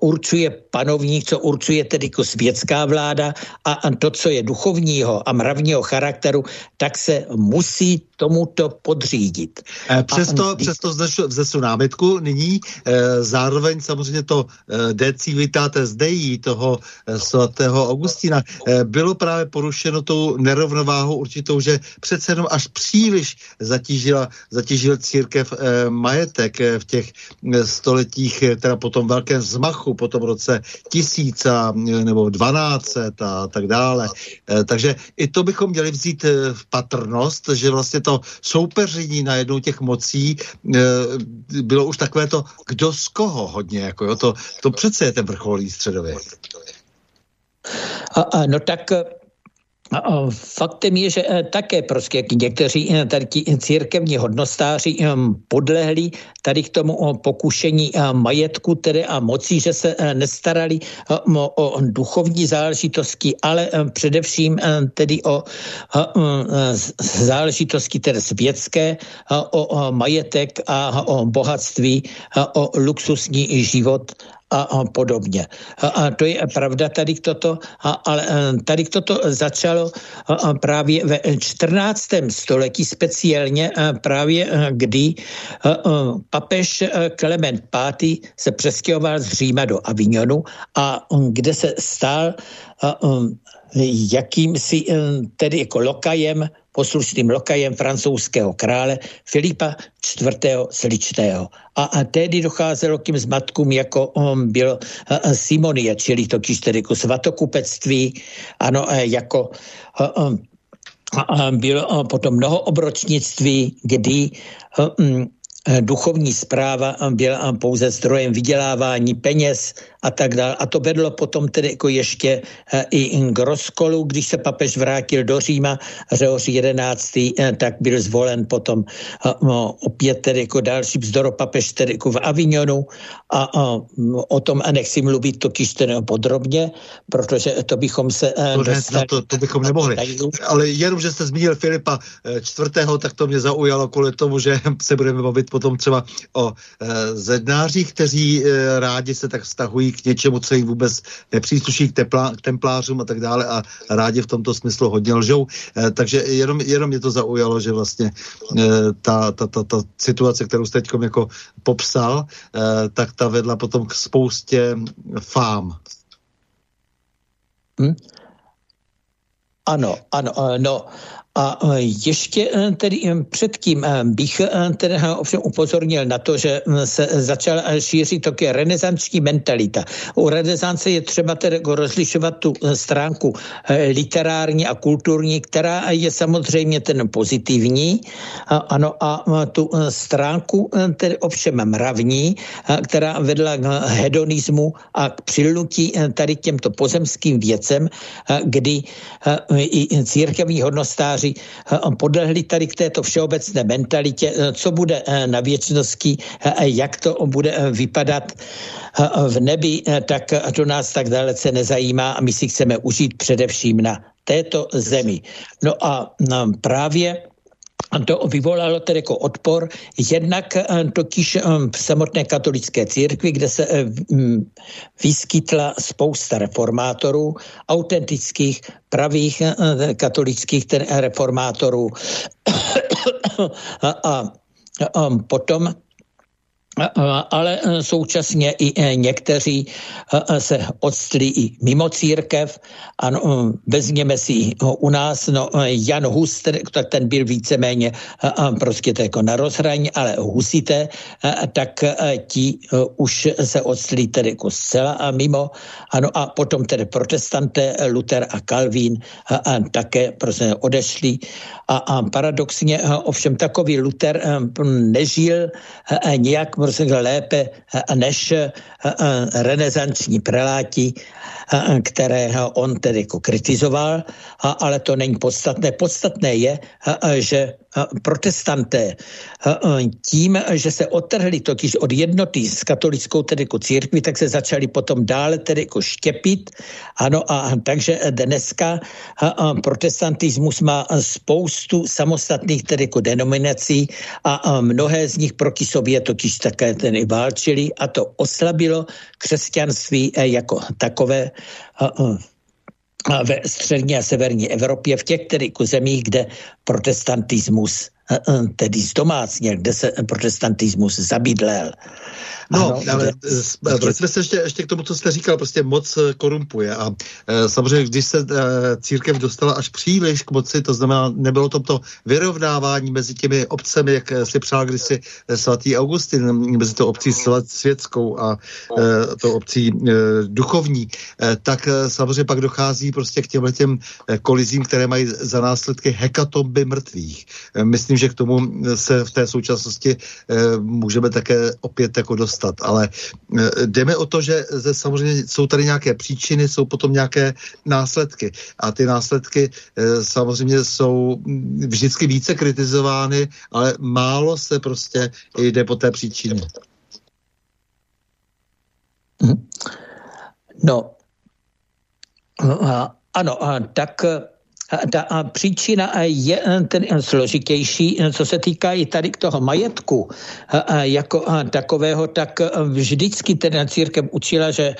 určuje panovník, co určuje tedy jako světská vláda a to, co je duchovního a mravního charakteru, tak se musí tomuto podřídit. Eh, přesto, a, přesto vzesu námitku nyní, e, zároveň samozřejmě to e, de civitates dei toho e, svatého Augustína e, bylo právě porušeno tou nerovnováhou určitou, že přece jenom až příliš zatížila, zatížil církev e, majetek e, v těch e, stoletích, e, teda po tom velkém zmachu, po tom roce tisíc a, nebo dvanácet a tak dále. E, takže i to bychom měli vzít v patrnost, že vlastně to soupeření na jednou těch mocí e, bylo už takové to, kdo z koho hodně, jako jo, to, to přece je ten vrcholný středověk. A, a, no tak Faktem je, že e, také prostě někteří e, tady církevní hodnostáři podlehli tady k tomu pokušení majetku tedy a moci, že se nestarali o duchovní záležitosti, ale především tedy o záležitosti tedy světské, o majetek a o bohatství, o luxusní život a, a podobně. A, a to je pravda tady toto, a, ale tady toto začalo a, a právě ve 14. století speciálně a právě kdy a, a, papež Klement V. se přestěhoval z Říma do Avignonu a kde se stal a, a, jakýmsi tedy jako lokajem poslušným lokajem francouzského krále Filipa IV. Sličného. A, a tehdy docházelo k těm zmatkům, jako um, bylo uh, Simonie, čili totiž tedy jako svatokupectví, ano, jako bylo potom mnoho obročnictví, kdy um, duchovní zpráva byla pouze zdrojem vydělávání peněz a tak dále. A to vedlo potom tedy jako ještě eh, i k rozkolu, když se papež vrátil do Říma, Řehoř 11. Eh, tak byl zvolen potom eh, opět tedy jako další papež tedy jako v Avignonu a, o tom a nechci mluvit totiž tedy podrobně, protože to bychom se to, dostali, ne, to, to bychom nemohli. Ale jenom, že jste zmínil Filipa čtvrtého, tak to mě zaujalo kvůli tomu, že se budeme bavit potom třeba o zednářích, kteří rádi se tak vztahují k něčemu, co jim vůbec nepřísluší, k, tepla, k templářům a tak dále a rádi v tomto smyslu hodně lžou. E, takže jenom, jenom mě to zaujalo, že vlastně e, ta, ta, ta, ta situace, kterou jste teď jako popsal, e, tak ta vedla potom k spoustě fám. Hmm? Ano, ano, no a ještě tedy předtím bych tedy ovšem upozornil na to, že se začala šířit také renesanční mentalita. U renesance je třeba tedy rozlišovat tu stránku literární a kulturní, která je samozřejmě ten pozitivní, ano, a tu stránku tedy ovšem mravní, která vedla k hedonismu a k přilnutí tady těmto pozemským věcem, kdy i církevní hodnostáři podlehli tady k této všeobecné mentalitě, co bude na věčnosti, jak to bude vypadat v nebi, tak to nás tak dalece nezajímá a my si chceme užít především na této zemi. No a právě to vyvolalo tedy jako odpor jednak eh, totiž eh, v samotné katolické církvi, kde se eh, vyskytla spousta reformátorů, autentických, pravých katolických reformátorů. a potom ale e, současně i e, někteří se odstli i mimo církev. Ano, vezměme si u nás, no, Jan Hus, ten byl víceméně prostě to jako na rozhraní, ale husité, tak ti už se odstli tedy jako zcela a mimo. Ano, a potom tedy protestanté, Luther a Calvin také prostě odešli. A, a paradoxně ovšem takový Luther nežil nějak prostě lépe než renesanční preláti, které on tedy jako kritizoval, ale to není podstatné. Podstatné je, že protestanté tím, že se otrhli totiž od jednoty s katolickou tedy jako církví, tak se začali potom dále tedy jako štěpit. Ano, a takže dneska protestantismus má spoustu samostatných tedy jako denominací a mnohé z nich proti sobě totiž také tedy válčili a to oslabilo křesťanství jako takové ve střední a severní Evropě, v těch tedy zemích, kde protestantismus tedy zdomácněl, kde se protestantismus zabydlel. No, ano, ale vraťme se ještě, ještě k tomu, co jste říkal, prostě moc eh, korumpuje a e, samozřejmě, když se e, církev dostala až příliš k moci, to znamená, nebylo to to vyrovnávání mezi těmi obcemi, jak si přál kdysi svatý Augustin, mezi to obcí světskou a e, to obcí e, duchovní, e, tak e, samozřejmě pak dochází prostě k těmhle těm kolizím, které mají za následky hekatomby mrtvých. E, myslím, že k tomu se v té současnosti e, můžeme také opět jako dostat ale eh, jdeme o to, že samozřejmě jsou tady nějaké příčiny, jsou potom nějaké následky a ty následky eh, samozřejmě jsou vždycky více kritizovány, ale málo se prostě jde po té příčině. Mhm. No, ano, tak ta příčina je eh, ten složitější, co se týká i tady k toho majetku jako takového, tak vždycky teda církev učila, že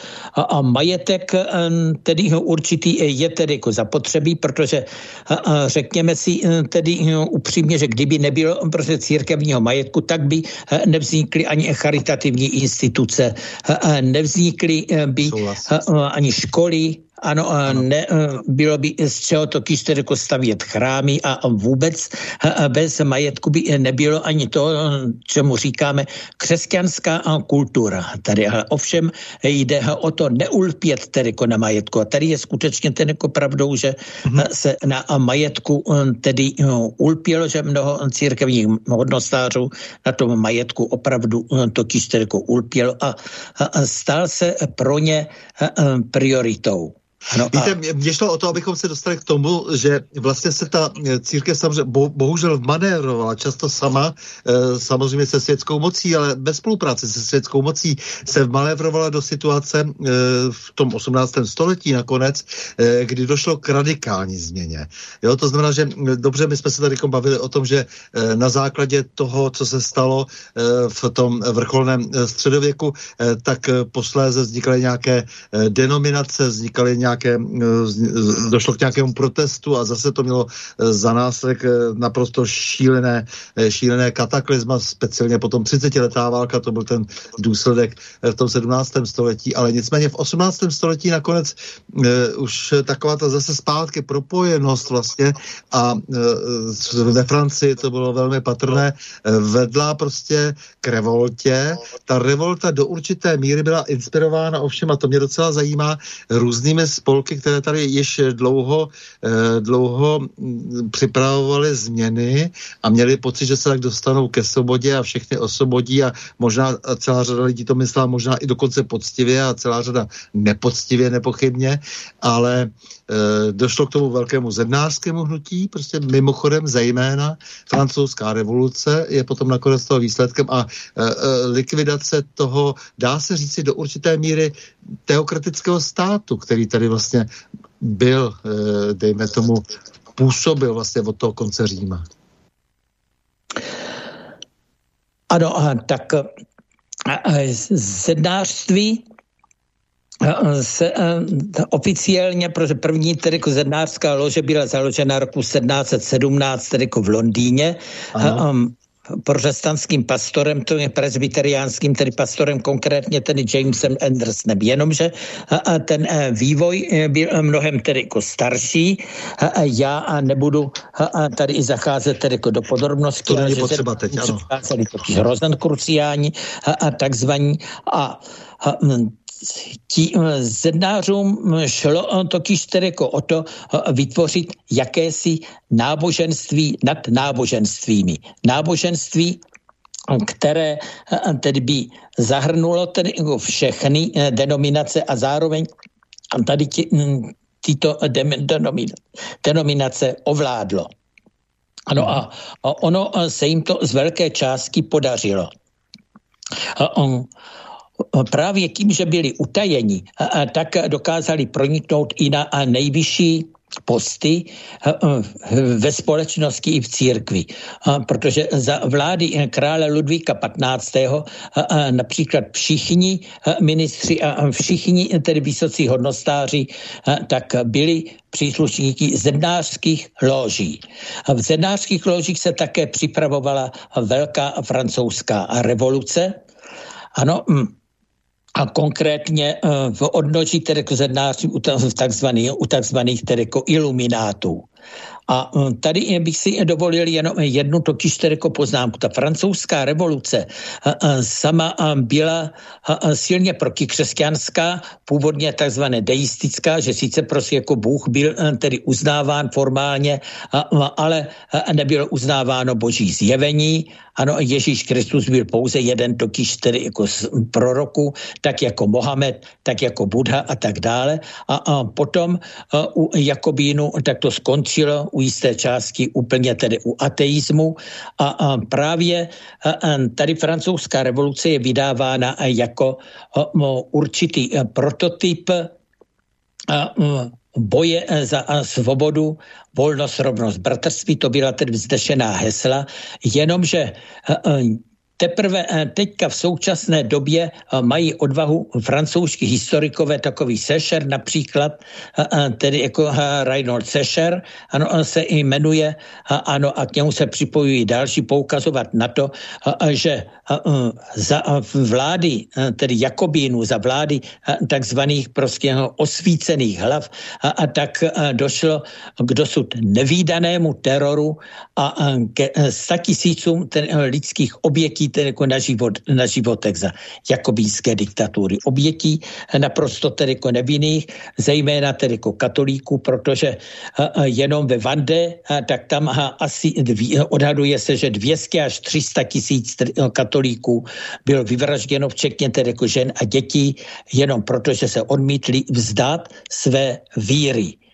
majetek tedy určitý je tedy jako zapotřebí, protože řekněme si tedy upřímně, že kdyby nebylo prostě církevního majetku, tak by nevznikly ani charitativní instituce, nevznikly by ani školy, ano, ano. Ne, bylo by z čeho to jako stavět chrámy a vůbec bez majetku by nebylo ani to, čemu říkáme křesťanská kultura. Tady ale ovšem jde o to neulpět tedy jako na majetku. A tady je skutečně ten jako pravdou, že mm-hmm. se na majetku tedy ulpělo, že mnoho církevních hodnostářů na tom majetku opravdu tedy jako ulpělo a, a stal se pro ně prioritou. No Víte, a... mě šlo o to, abychom se dostali k tomu, že vlastně se ta eh, církev samozřejmě bo, bohužel manérovala často sama, e, samozřejmě se světskou mocí, ale bez spolupráce se světskou mocí se manévrovala do situace e, v tom 18. století nakonec, e, kdy došlo k radikální změně. Jo, to znamená, že dobře, my jsme se tady bavili o tom, že e, na základě toho, co se stalo e, v tom vrcholném středověku, e, tak posléze vznikaly nějaké denominace, vznikaly nějaké nějaké, došlo k nějakému protestu a zase to mělo za následek naprosto šílené, šílené kataklizma, speciálně potom 30 letá válka, to byl ten důsledek v tom 17. století, ale nicméně v 18. století nakonec už taková ta zase zpátky propojenost vlastně a ve Francii to bylo velmi patrné, vedla prostě k revoltě. Ta revolta do určité míry byla inspirována ovšem, a to mě docela zajímá, různými spolky, které tady již dlouho, eh, dlouho připravovaly změny a měli pocit, že se tak dostanou ke svobodě a všechny osvobodí a možná celá řada lidí to myslela možná i dokonce poctivě a celá řada nepoctivě nepochybně, ale došlo k tomu velkému zednářskému hnutí, prostě mimochodem zejména francouzská revoluce je potom nakonec toho výsledkem a e, e, likvidace toho, dá se říci do určité míry teokratického státu, který tady vlastně byl, dejme tomu, působil vlastně od toho konce Říma. Ano, tak zednářství se, oficiálně, protože první tedy jako zednářská lože byla založena roku 1717 tedy jako v Londýně. Ano protestantským pastorem, to je presbyteriánským, tedy pastorem konkrétně tedy Jamesem Andersonem. Jenomže ten e, vývoj byl mnohem tedy jako starší. Já nebudu tady i zacházet tedy jako do podrobností. To není potřeba teď, ano. Rozenkruciáni a takzvaní a tí, eh, zednářům šlo totiž tedy jako o to eh, vytvořit jakési náboženství nad náboženstvími. Náboženství, které eh, tedy by zahrnulo tedy jako všechny denominace a zároveň tady tí, hm, tyto denominace ovládlo. Ano a ono se jim to z velké částky podařilo právě tím, že byli utajeni, tak dokázali proniknout i na nejvyšší posty ve společnosti i v církvi. Protože za vlády krále Ludvíka 15. například všichni ministři a všichni tedy vysocí hodnostáři tak byli příslušníky zednářských loží. V zednářských ložích se také připravovala velká francouzská revoluce. Ano, a konkrétně eh, v odnoží tedy k zednářů u takzvaných, u takzvaných tedy jako iluminátů. A hm, tady bych si dovolil jenom jednu totiž jako poznámku. Ta francouzská revoluce sama byla silně prokikřesťanská, původně takzvané deistická, že sice prostě jako Bůh byl tedy uznáván formálně, ale nebylo uznáváno boží zjevení. Ano, Ježíš Kristus byl pouze jeden totiž tedy jako z proroku, tak jako Mohamed, tak jako Buddha a tak dále. A, a potom u Jakobínu tak to skončilo u jisté části úplně tedy u ateismu. A, a právě tady francouzská revoluce je vydávána jako určitý prototyp boje za svobodu, volnost, rovnost, bratrství, to byla tedy vzdešená hesla, jenomže Teprve eh, teďka v současné době eh, mají odvahu francouzští historikové, takový Sescher například, eh, tedy jako Reinhold Sescher, ano, se jmenuje, ano, a k němu se připojují další poukazovat na to, že za vlády, tedy Jakobínu, za vlády takzvaných prostě osvícených hlav, a tak došlo k dosud nevýdanému teroru a ke statisícům lidských obětí tedy jako na, život, na životek za jakobínské diktatury. Obětí naprosto tedy jako nevinných, zejména tedy jako katolíků, protože jenom ve Vande, tak tam asi odhaduje se, že 200 až 300 tisíc katolíků bylo vyvražděno, včetně tedy jako žen a dětí, jenom proto, že se odmítli vzdát své víry.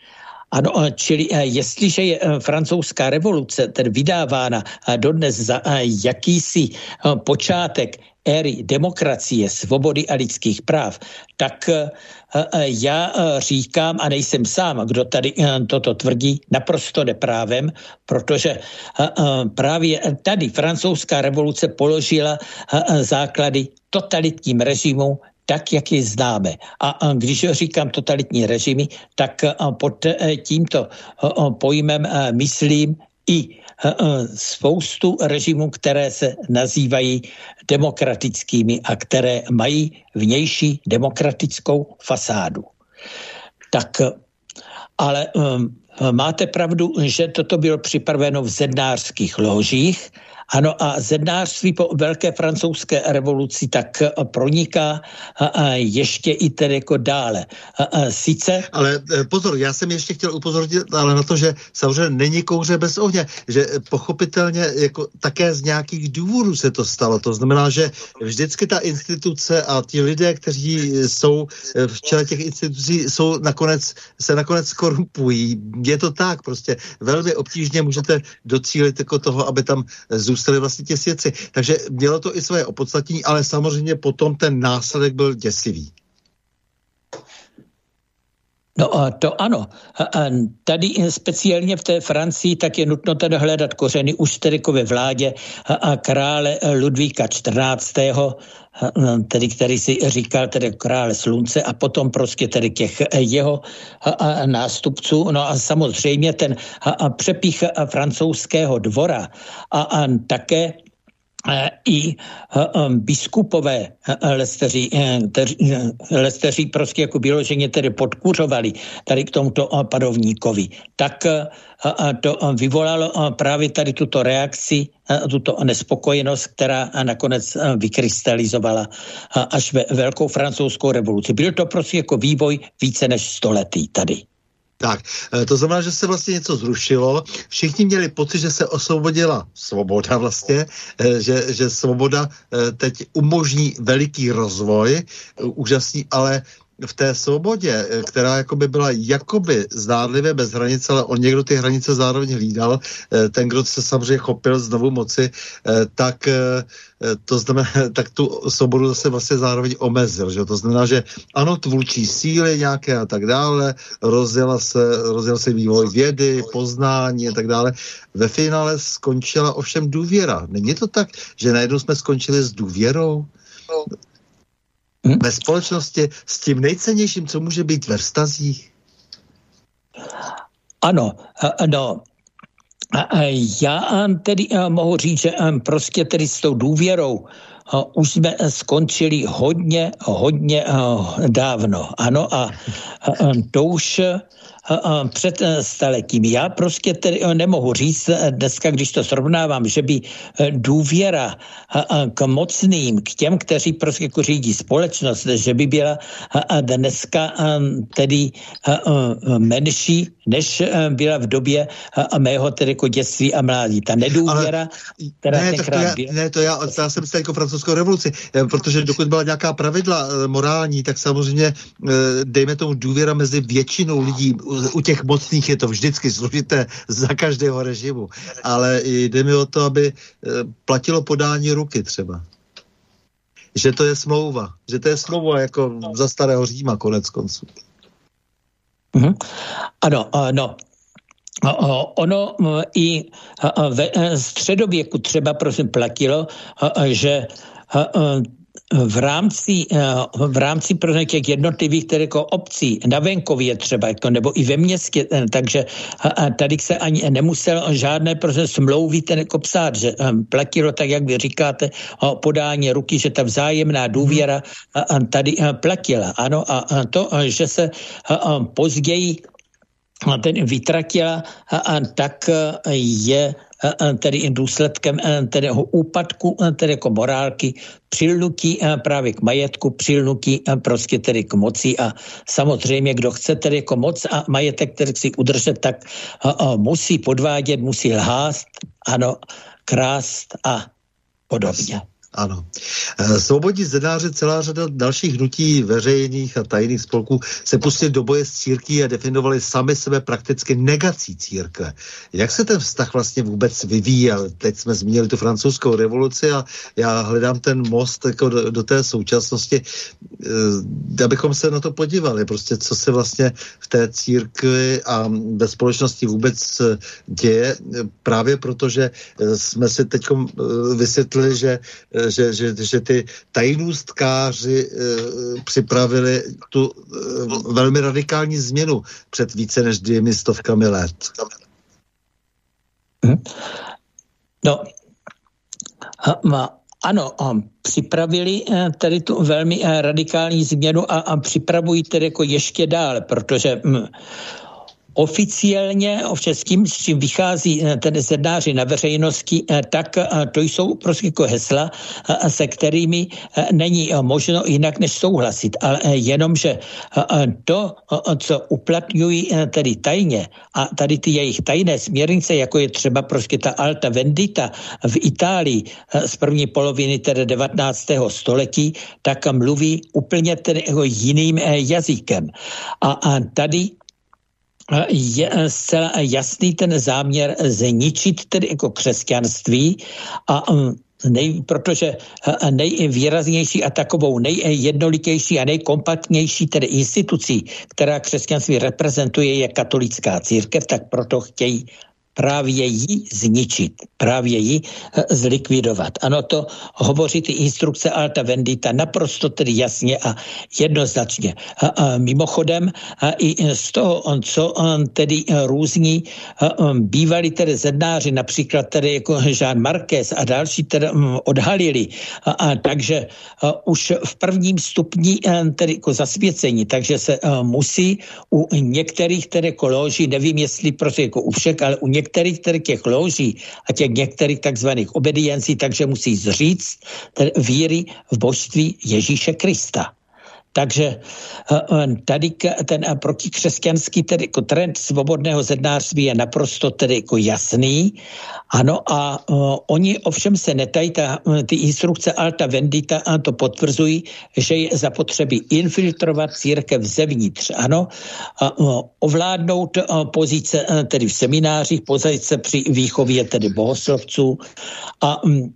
Ano, čili jestliže je francouzská revoluce tedy vydávána dodnes za jakýsi počátek éry demokracie, svobody a lidských práv, tak já říkám, a nejsem sám, kdo tady toto tvrdí, naprosto neprávem, protože právě tady francouzská revoluce položila základy totalitním režimu tak, jak ji známe. A když říkám totalitní režimy, tak pod tímto pojmem myslím i spoustu režimů, které se nazývají demokratickými a které mají vnější demokratickou fasádu. Tak ale máte pravdu, že toto bylo připraveno v zednářských ložích ano a zednářství po velké francouzské revoluci tak eh, proniká ještě i tedy jako dále. Sice... Ale eh, pozor, já jsem ještě chtěl upozornit ale na to, že samozřejmě není kouře bez ohně, že eh, pochopitelně jako také z nějakých důvodů se to stalo. To znamená, že vždycky ta instituce a ti lidé, kteří jsou v čele těch institucí, jsou nakonec, se nakonec korumpují. Je to tak, prostě velmi obtížně můžete docílit jako toho, aby tam zůstaly vlastně ti svědci. Takže mělo to i své opodstatní, ale samozřejmě potom ten následek byl děsivý. No to ano. Tady speciálně v té Francii tak je nutno tedy hledat kořeny už tedy jako ve vládě a krále Ludvíka XIV., tedy který si říkal tedy krále slunce a potom prostě tedy těch jeho nástupců. No a samozřejmě ten přepích francouzského dvora a také Eh, i eh, eh, biskupové lesteři, lesteři prostě jako vyloženě tedy podkuřovali tady k tomuto padovníkovi, tak to vyvolalo právě tady tuto reakci, tuto nespokojenost, která nakonec vykrystalizovala až ve Velkou francouzskou revoluci. Byl to prostě jako vývoj více než stoletý tady. Tak, eh, to znamená, že se vlastně něco zrušilo. Všichni měli pocit, že se osvobodila svoboda vlastně, eh, že, že svoboda eh, teď umožní veliký rozvoj, úžasný, ale v té svobodě, která jakoby byla jakoby zdádlivě bez hranice, ale on někdo ty hranice zároveň hlídal, ten, kdo se samozřejmě chopil znovu moci, tak to znamená, tak tu svobodu zase vlastně zároveň omezil, že to znamená, že ano, tvůrčí síly nějaké a tak dále, rozjela se, rozjel se vývoj vědy, poznání a tak dále. Ve finále skončila ovšem důvěra. Není to tak, že najednou jsme skončili s důvěrou? Hm? Ve společnosti s tím nejcennějším, co může být ve vztazích? Ano, no, já tedy mohu říct, že prostě tedy s tou důvěrou už jsme skončili hodně, hodně dávno. Ano a to už před e, staletím. Já prostě tedy nemohu říct dneska, když to srovnávám, že by důvěra k mocným, k těm, kteří prostě jako řídí společnost, že by byla dneska tedy menší, než byla v době mého tedy jako dětství a mládí. Ta nedůvěra, Ale, která ne, tenkrát to já, byla... Ne, to já, já jsem jako francouzskou revoluci, protože dokud byla nějaká pravidla morální, tak samozřejmě dejme tomu důvěra mezi většinou lidí, u těch mocných je to vždycky složité za každého režimu, ale jde mi o to, aby eh, platilo podání ruky třeba. Že to je smlouva. Že to je smlouva jako za starého Říma konec konců. Mm-hmm. Ano, no, Ono i ve středověku třeba prosím platilo, že v rámci, eh, v rámci pro těch jednotlivých tedy jako obcí na venkově třeba, jako, nebo i ve městě, eh, takže tady se ani nemusel žádné prostě smlouvy ten jako psát, že eh, platilo tak, jak vy říkáte, o podání ruky, že ta vzájemná důvěra tady platila. Ano, a to, že se později ten vytratila, tak je tedy důsledkem tedy úpadku tedy jako morálky, přilnutí právě k majetku, přilnutí prostě tedy k moci a samozřejmě, kdo chce tedy jako moc a majetek tedy si udržet, tak musí podvádět, musí lhást, ano, krást a podobně. Ano. Eh, svobodní zednáři, celá řada dalších hnutí veřejných a tajných spolků se pustili do boje s církví a definovali sami sebe prakticky negací církve. Jak se ten vztah vlastně vůbec vyvíjel? Teď jsme zmínili tu francouzskou revoluci a já hledám ten most jako do, do té současnosti, eh, abychom se na to podívali, prostě co se vlastně v té církvi a ve společnosti vůbec eh, děje, právě protože jsme si teď vysvětlili, že že, že, že ty tajnůstkáři e, připravili tu e, velmi radikální změnu před více než dvěmi stovkami let. Hm? No, ano, připravili eh, tady tu velmi radikální změnu a, a připravují tedy jako ještě dál, protože hm, Oficiálně o českým, s čím vychází eh, ten zednáři na veřejnosti, eh, tak eh, to jsou prostě jako hesla, se kterými není možno jinak než souhlasit. Ale jenom, že to, co uplatňují tedy tajně a tady ty jejich tajné směrnice, jako je třeba prostě ta Alta Vendita v Itálii z první poloviny tedy 19. století, tak mluví úplně tedy jako jiným jazykem. A tady je eh, zcela jasný ten záměr zničit tedy jako křesťanství a mm, nej, protože eh, nejvýraznější a takovou nejjednolitější a nejkompaktnější tedy institucí, která křesťanství reprezentuje, je katolická církev, tak proto chtějí právě ji zničit, právě ji eh, zlikvidovat. Ano, to hovoří ty instrukce Alta Vendita naprosto tedy jasně a jednoznačně. A, a mimochodem, a i z toho, co on tedy eh, různí um, bývalí tedy zednáři, například tedy jako Jean Marquez a další tedy um, odhalili, a, a, takže a, už v prvním stupni tedy jako zasvěcení, takže se musí u některých tedy jako loží, nevím jestli prostě jako u všech, ale u některých některých tedy těch loží a těch některých takzvaných obediencí, takže musí zříct víry v božství Ježíše Krista. Takže eh, eh, tady ten eh, protikřesťanský tedy jako trend svobodného zednářství je naprosto tedy jako jasný. Ano a oni ovšem se netají, ta, ty instrukce Alta Vendita a to potvrzují, že je zapotřebí infiltrovat církev zevnitř. Ano, a, ovládnout pozice tedy v seminářích, pozice při výchově tedy bohoslovců a um,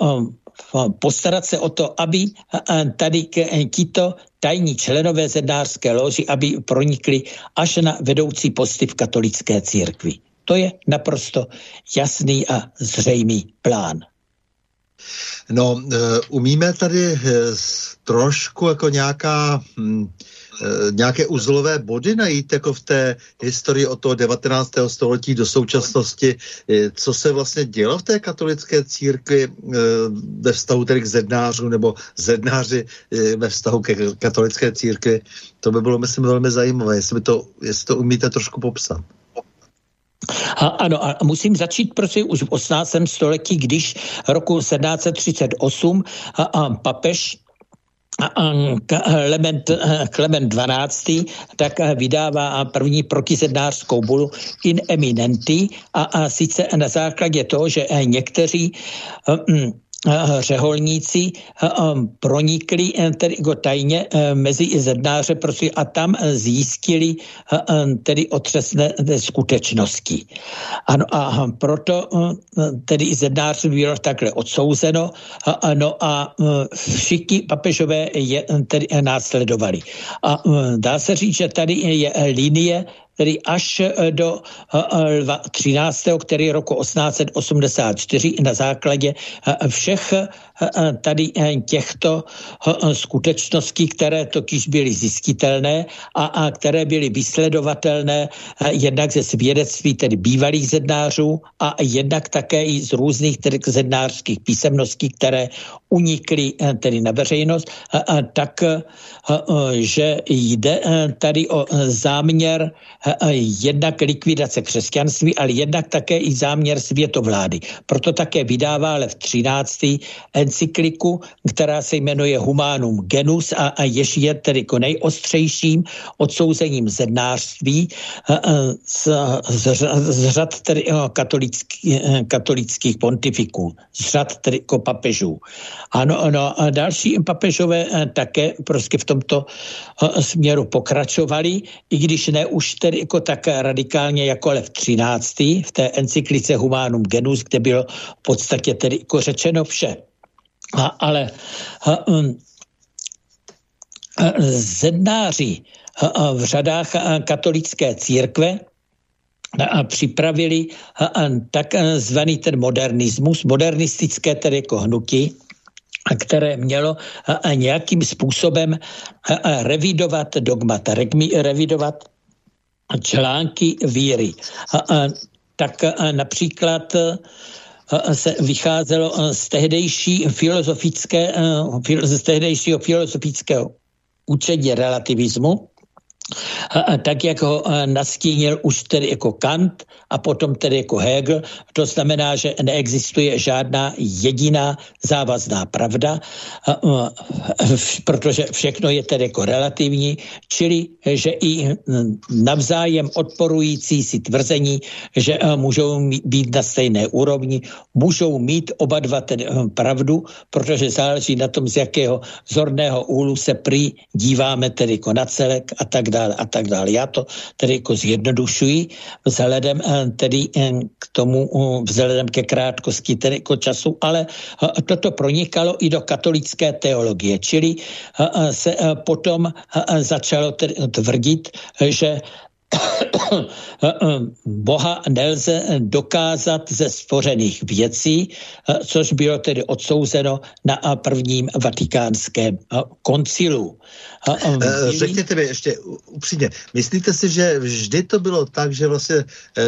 uh, postarat se o to, aby tady tito tajní členové zednářské loži, aby pronikli až na vedoucí posty v katolické církvi. To je naprosto jasný a zřejmý plán. No, umíme tady trošku jako nějaká hm, Eh, nějaké uzlové body najít jako v té historii od toho 19. století do současnosti, eh, co se vlastně dělo v té katolické církvi eh, ve vztahu tedy k zednářům nebo zednáři ve vztahu ke katolické církvi. To by bylo, myslím, velmi zajímavé, jestli, to, jestli to umíte trošku popsat. A, ano, a musím začít prostě už v 18. století, když roku 1738 a, a papež Klement, Klement 12. tak vydává první protisednářskou bulu in eminenti a, a sice na základě toho, že někteří um, řeholníci pronikli eh, tedy jako tajně eh, mezi zednáře a tam zjistili tedy otřesné skutečnosti. Ano, a proto tedy zednář bylo takhle odsouzeno ano, a všichni papežové je tedy následovali. A dá se říct, že tady je linie tedy až eh, do 13. Eh, který je roku 1884 na základě eh, všech tady těchto skutečností, které totiž byly zjistitelné a, které byly vysledovatelné jednak ze svědectví tedy bývalých zednářů a jednak také i z různých tedy zednářských písemností, které unikly tedy na veřejnost, tak že jde tady o záměr jednak likvidace křesťanství, ale jednak také i záměr světovlády. Proto také vydává ale v 13. encykliku, která se jmenuje Humanum Genus a, a jež je tedy nejostřejším odsouzením zednářství z, z, z řad tedy katolický, katolických pontifiků, z řad tedy papežů. Ano, no, a další papežové také prostě v tomto směru pokračovali, i když ne už tedy jako tak radikálně jako ale v 13. v té encyklice Humanum Genus, kde bylo v podstatě tedy jako řečeno vše. A, ale a, um, zednáři v řadách katolické církve a připravili tak zvaný ten modernismus, modernistické tedy jako hnutí, které mělo nějakým způsobem revidovat dogmata, revidovat články víry. Tak například se vycházelo z tehdejší filozofické, z tehdejšího filozofického učení relativismu, tak, jak ho nastínil už tedy jako Kant a potom tedy jako Hegel. To znamená, že neexistuje žádná jediná závazná pravda, protože všechno je tedy jako relativní, čili že i navzájem odporující si tvrzení, že můžou být na stejné úrovni, můžou mít oba dva tedy pravdu, protože záleží na tom, z jakého zorného úhlu se prý díváme tedy jako na celek a tak dále a tak dále. Já to tedy jako zjednodušuji vzhledem eh, tedy eh, k tomu, eh, vzhledem ke krátkosti tedy jako času, ale toto pronikalo i do katolické teologie, čili se potom začalo tedy tvrdit, že Boha nelze dokázat ze stvořených věcí, což bylo tedy odsouzeno na prvním vatikánském koncilu. Eh, řekněte mi ještě upřímně, myslíte si, že vždy to bylo tak, že vlastně eh,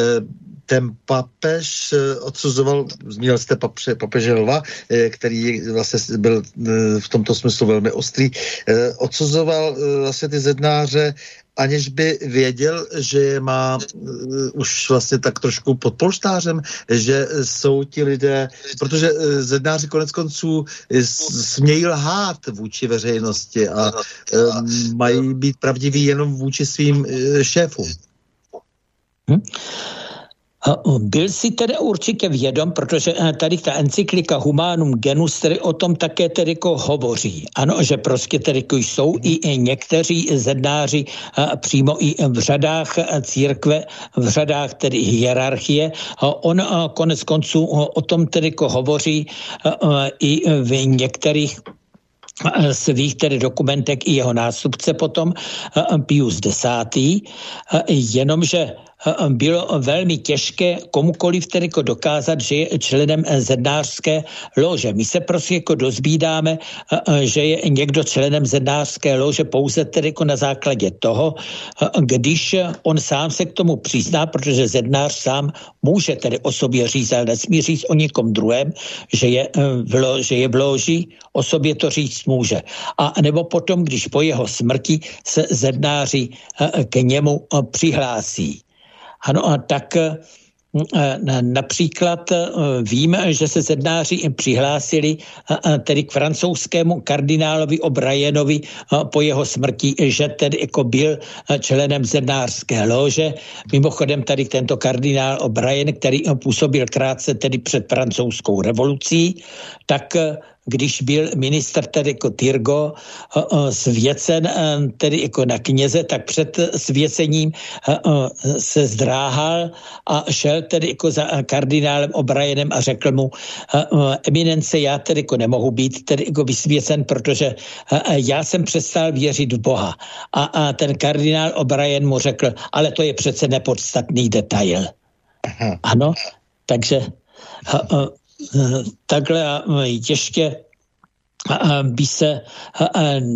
ten papež eh, odsuzoval, zmínil jste papeže, papeže Lva, který vlastně byl v tomto smyslu velmi ostrý, odsuzoval vlastně ty zednáře aniž by věděl, že je má uh, už vlastně tak trošku pod polštářem, že jsou ti lidé, protože uh, zednáři konec konců smějí lhát vůči veřejnosti a uh, mají být pravdiví jenom vůči svým uh, šéfům. Hm? Byl si tedy určitě vědom, protože eh, tady ta encyklika Humanum Genus tedy o tom také tedy jako hovoří. Ano, že prostě tedy jako jsou i někteří zednáři eh, přímo i v řadách eh, církve, v řadách tedy hierarchie. On konec konců o tom tedy jako hovoří i v některých svých tedy dokumentek i jeho nástupce potom Pius X. Jenomže bylo velmi těžké komukoliv tedy jako dokázat, že je členem zednářské lože. My se prostě jako dozbídáme, že je někdo členem zednářské lože pouze tedy jako na základě toho, když on sám se k tomu přizná, protože zednář sám může tedy o sobě říct, ale nesmí říct o někom druhém, že je v, lo, že je v loži, o sobě to říct může. A nebo potom, když po jeho smrti se zednáři k němu přihlásí. Ano, a tak eh, Například eh, vím, že se zednáři přihlásili eh, tedy k francouzskému kardinálovi O'Brienovi po jeho smrti, že tedy jako byl členem zednářské lože. Mimochodem tady tento kardinál O'Brien, který působil krátce tedy před francouzskou revolucí, tak když byl minister tedy jako Tyrgo svěcen tedy jako na kněze, tak před svěcením se zdráhal a šel tedy jako za kardinálem O'Brienem a řekl mu, eminence, já tedy jako nemohu být tedy jako vysvěcen, protože já jsem přestal věřit v Boha. A, a ten kardinál O'Brien mu řekl, ale to je přece nepodstatný detail. Ano, takže takhle ještě by se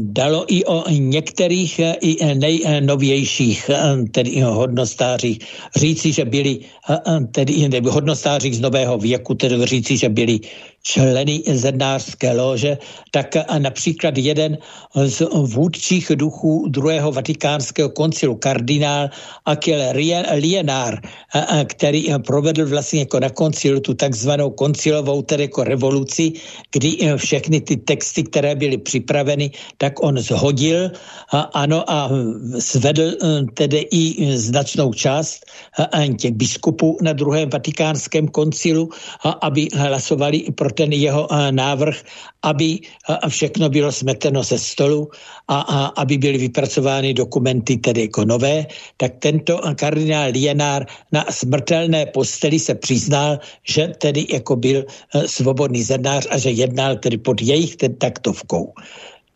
dalo i o některých i nejnovějších tedy hodnostářích říci, že byli tedy hodnostářích z nového věku, tedy říci, že byli členy zednářské lože, tak například jeden z vůdčích duchů druhého vatikánského koncilu, kardinál Akil Lienár, který provedl vlastně jako na koncilu tu takzvanou koncilovou tedy jako revoluci, kdy všechny ty texty, které byly připraveny, tak on zhodil. A ano a svedl tedy i značnou část těch biskupů na druhém vatikánském koncilu, aby hlasovali pro ten jeho eh, návrh, aby eh, všechno bylo smeteno ze stolu a, aby byly vypracovány dokumenty tedy jako nové, tak tento kardinál Lienár na smrtelné posteli se přiznal, že tedy jako byl eh, svobodný zednář a že jednal tedy pod jejich taktovkou.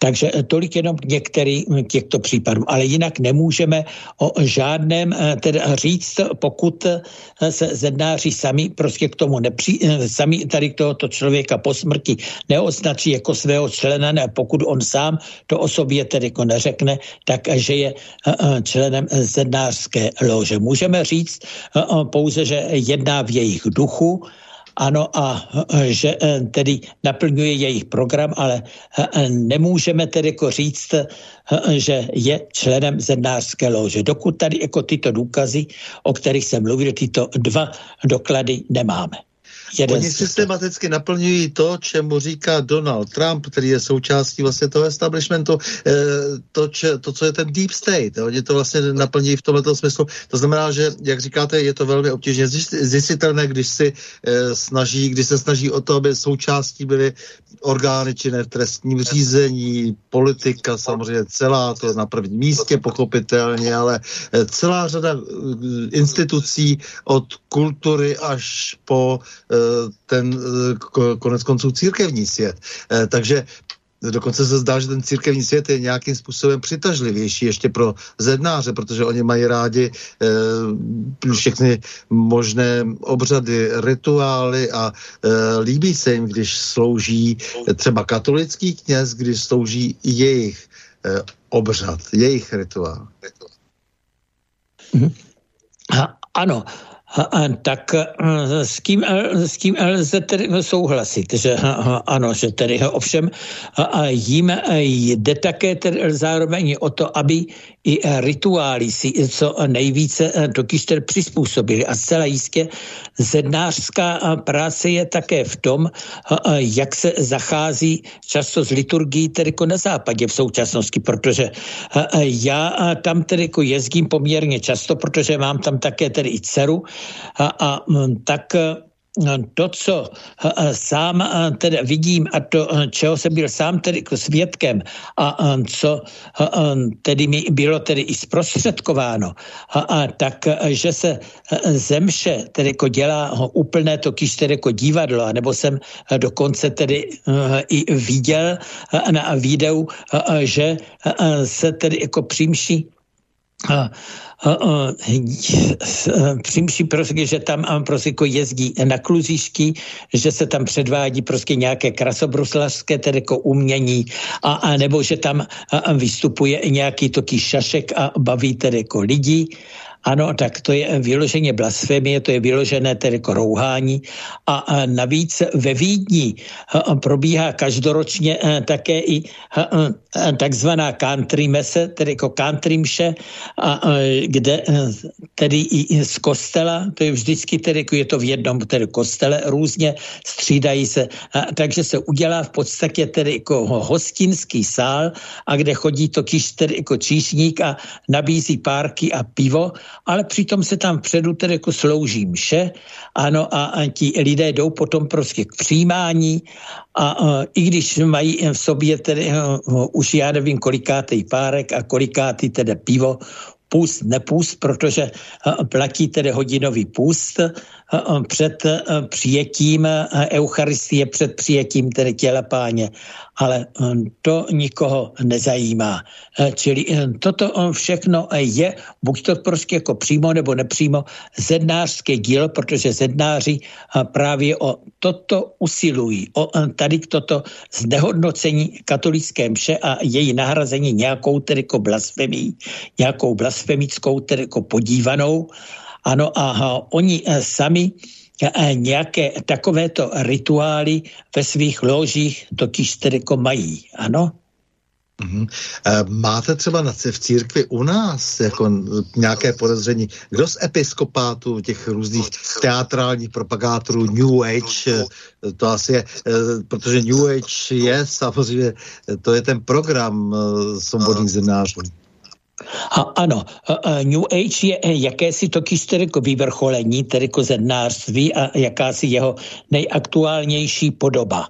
Takže tolik jenom některý těchto případů. Ale jinak nemůžeme o žádném teda říct, pokud se zednáři sami prostě k tomu nepří, sami tady tohoto člověka po smrti neoznačí jako svého člena, ne, pokud on sám to o sobě tedy jako neřekne, tak že je členem zednářské lože. Můžeme říct pouze, že jedná v jejich duchu, ano, a že e, tedy naplňuje jejich program, ale e, nemůžeme tedy jako říct, e, že je členem zednářské lože. Dokud tady jako tyto důkazy, o kterých jsem mluvil, tyto dva doklady nemáme. Jeden Oni systematicky naplňují to, čemu říká Donald Trump, který je součástí vlastně toho establishmentu, eh, to, če, to co je ten deep state. Oni to vlastně naplňují v tomto smyslu. To znamená, že, jak říkáte, je to velmi obtížně zjistitelné, když si eh, snaží, když se snaží o to, aby součástí byly orgány činné v trestním řízení, politika samozřejmě celá, to je na prvním místě pochopitelně, ale eh, celá řada institucí od kultury až po ten konec konců církevní svět. Eh, takže Dokonce se zdá, že ten církevní svět je nějakým způsobem přitažlivější ještě pro zednáře, protože oni mají rádi e, všechny možné obřady, rituály a e, líbí se jim, když slouží třeba katolický kněz, když slouží jejich e, obřad, jejich rituál. Mhm. A, ano, tak eh, s kým, eh, s kým lze tedy souhlasit, že ano, že tedy ovšem jim eh, jde také tedy zároveň o to, aby i rituály si co nejvíce totiž tedy přizpůsobili. A zcela jistě zednářská práce je také v tom, jak se zachází často z liturgií tedy jako na západě v současnosti, protože já tam tedy jako jezdím poměrně často, protože mám tam také tedy i dceru a, a tak to, co sám tedy vidím a to, čeho jsem byl sám tedy svědkem a co tedy mi bylo tedy i zprostředkováno, a, tak, že se zemše tedy jako dělá úplné to kýž tedy jako divadlo, nebo jsem dokonce tedy i viděl na videu, že se tedy jako přímší přímší prostě, že tam prostě jako jezdí na kluzišky, že se tam předvádí prostě nějaké krasobruslařské tedy jako umění, a, a nebo že tam vystupuje nějaký toký šašek a baví tedy jako lidi ano, tak to je vyloženě blasfemie, to je vyložené tedy jako rouhání. A navíc ve Vídni probíhá každoročně také i takzvaná country mese, tedy jako country mše, kde tedy i z kostela, to je vždycky tedy, jako je to v jednom tedy kostele, různě střídají se, takže se udělá v podstatě tedy jako hostinský sál, a kde chodí to kýž tedy jako číšník a nabízí párky a pivo ale přitom se tam vpředu tedy jako slouží mše, ano, a, a ti lidé jdou potom prostě k přijímání. A, a i když mají v sobě tedy uh, už já nevím kolikátej párek a kolikátý tedy pivo, půst, nepůst, protože platí tedy hodinový půst před přijetím Eucharistie, před přijetím tedy těla páně ale eh, to nikoho nezajímá. Eh, čili eh, toto všechno je buď to prostě jako přímo nebo nepřímo zednářské dílo, protože zednáři právě o toto usilují, o tady toto znehodnocení katolické mše a její nahrazení nějakou tedy jako blasfemí, nějakou blasfemickou tedy jako podívanou. Ano a oni sami nějaké takovéto rituály ve svých ložích totiž tedy jako mají, ano? Mm-hmm. Máte třeba na, v církvi u nás jako nějaké podezření, kdo z episkopátů, těch různých teatrálních propagátorů New Age, eh, to asi je, eh, protože New Age je samozřejmě, to je ten program svobodných zemářů. A, ano, New Age je eh, jakési totiž tedy jako vyvrcholení, tedy jako zednářství a jakási jeho nejaktuálnější podoba.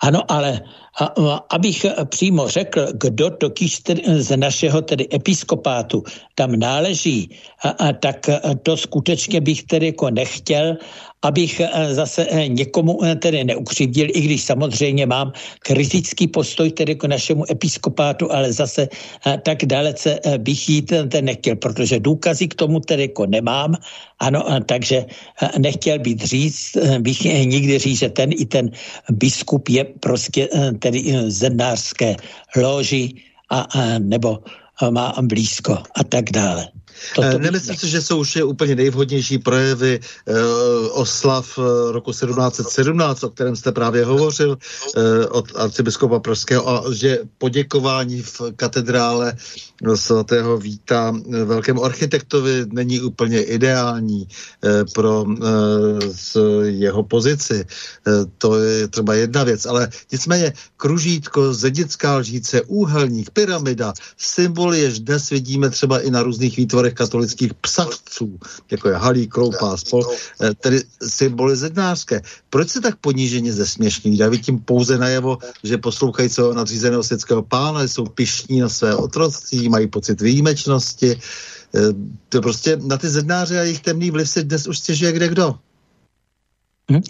Ano, ale A, abych přímo řekl, kdo totiž z našeho tedy episkopátu tam náleží, a, a, tak to skutečně bych tedy jako nechtěl, abych eh, zase eh, někomu eh, tedy neukřivdil, i když samozřejmě mám kritický postoj tedy k našemu episkopátu, ale zase tak dalece bych jít ten nechtěl, protože důkazy k tomu tedy jako nemám, ano, takže nechtěl být říct, bych nikdy říct, že ten i ten biskup je prostě tedy zednářské loži a, a nebo má blízko a tak dále. Eh, nemyslím si, že jsou už úplně nejvhodnější projevy uh, oslav uh, roku 1717, o kterém jste právě hovořil, uh, od arcibiskupa Pražského, a že poděkování v katedrále svatého Víta velkému architektovi není úplně ideální pro jeho pozici. To je třeba jedna věc, ale nicméně kružítko, zednická lžíce, úhelník, pyramida, symboly, jež dnes vidíme třeba i na různých výtvorech katolických psavců, jako je Halí, Kroupa a spol, eh, tedy symboly zednářské. Proč se tak poníženě zesměšní? Daví tím pouze najevo, že poslouchají co nadřízeného světského pána, jsou pišní na své otroctví, mají pocit výjimečnosti. Eh, to prostě na ty zednáře a jejich temný vliv se dnes už stěžuje kde kdo. Hm?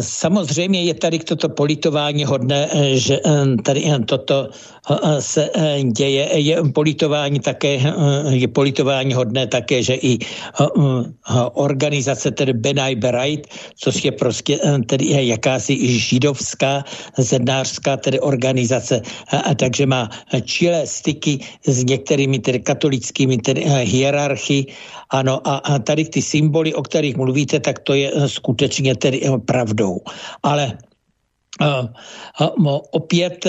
Samozřejmě je tady toto politování hodné, eh, že tady toto se e, děje. Je politování také, e, je politování hodné také, že i e, organizace tedy Benaj Berajt, což je prostě tedy jakási židovská zednářská tedy organizace, a takže má čilé styky s některými tedy katolickými tedy hierarchy. Ano, a tady ty symboly, o kterých mluvíte, tak to je skutečně tedy pravdou. Ale opět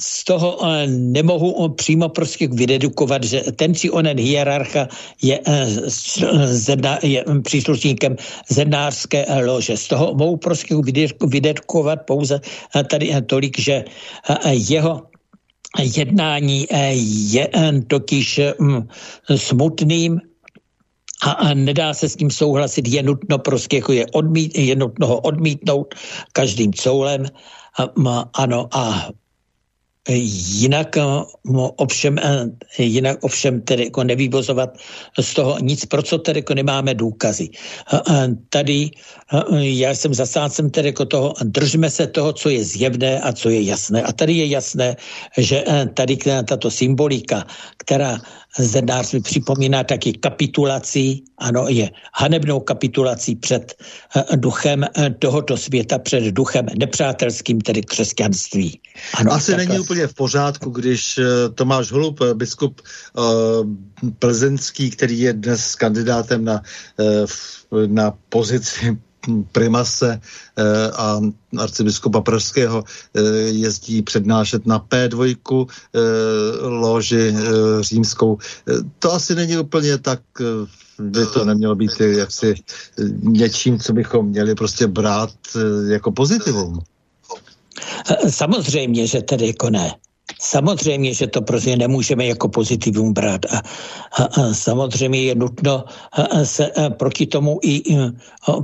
z toho eh, nemohu přímo prostě vydedukovat, že ten či onen hierarcha je, eh, zedna, je příslušníkem zednářské lože. Z toho mohu prostě vydedukovat pouze eh, tady tolik, že jeho jednání je totiž hm, smutným, a, nedá se s tím souhlasit, je nutno prostě jako je, odmít, je nutno ho odmítnout každým coulem. A, ano, a Jinak eh, ovšem, eh, jinak ovšem tedy jako nevyvozovat z toho nic, pro co tedy jako nemáme důkazy. Tady já jsem zasádcem tedy jako toho, držme se toho, co je zjevné a co je jasné. A tady je jasné, že eh, tady tato symbolika, která zednářství připomíná taky kapitulací, ano, je hanebnou kapitulací před uh, duchem uh, tohoto světa, před duchem nepřátelským, tedy křesťanství. Ano, Asi takhle... není úplně v pořádku, když uh, Tomáš Holub, biskup uh, plzeňský, který je dnes kandidátem na, uh, na pozici primase eh, a arcibiskupa Pražského eh, jezdí přednášet na P2 eh, loži římskou. To asi není úplně tak by to nemělo být jaksi něčím, co bychom měli prostě brát jako pozitivum. Samozřejmě, že tedy jako ne. Samozřejmě, že to prostě nemůžeme jako pozitivum brát a, a, a samozřejmě je nutno se proti tomu i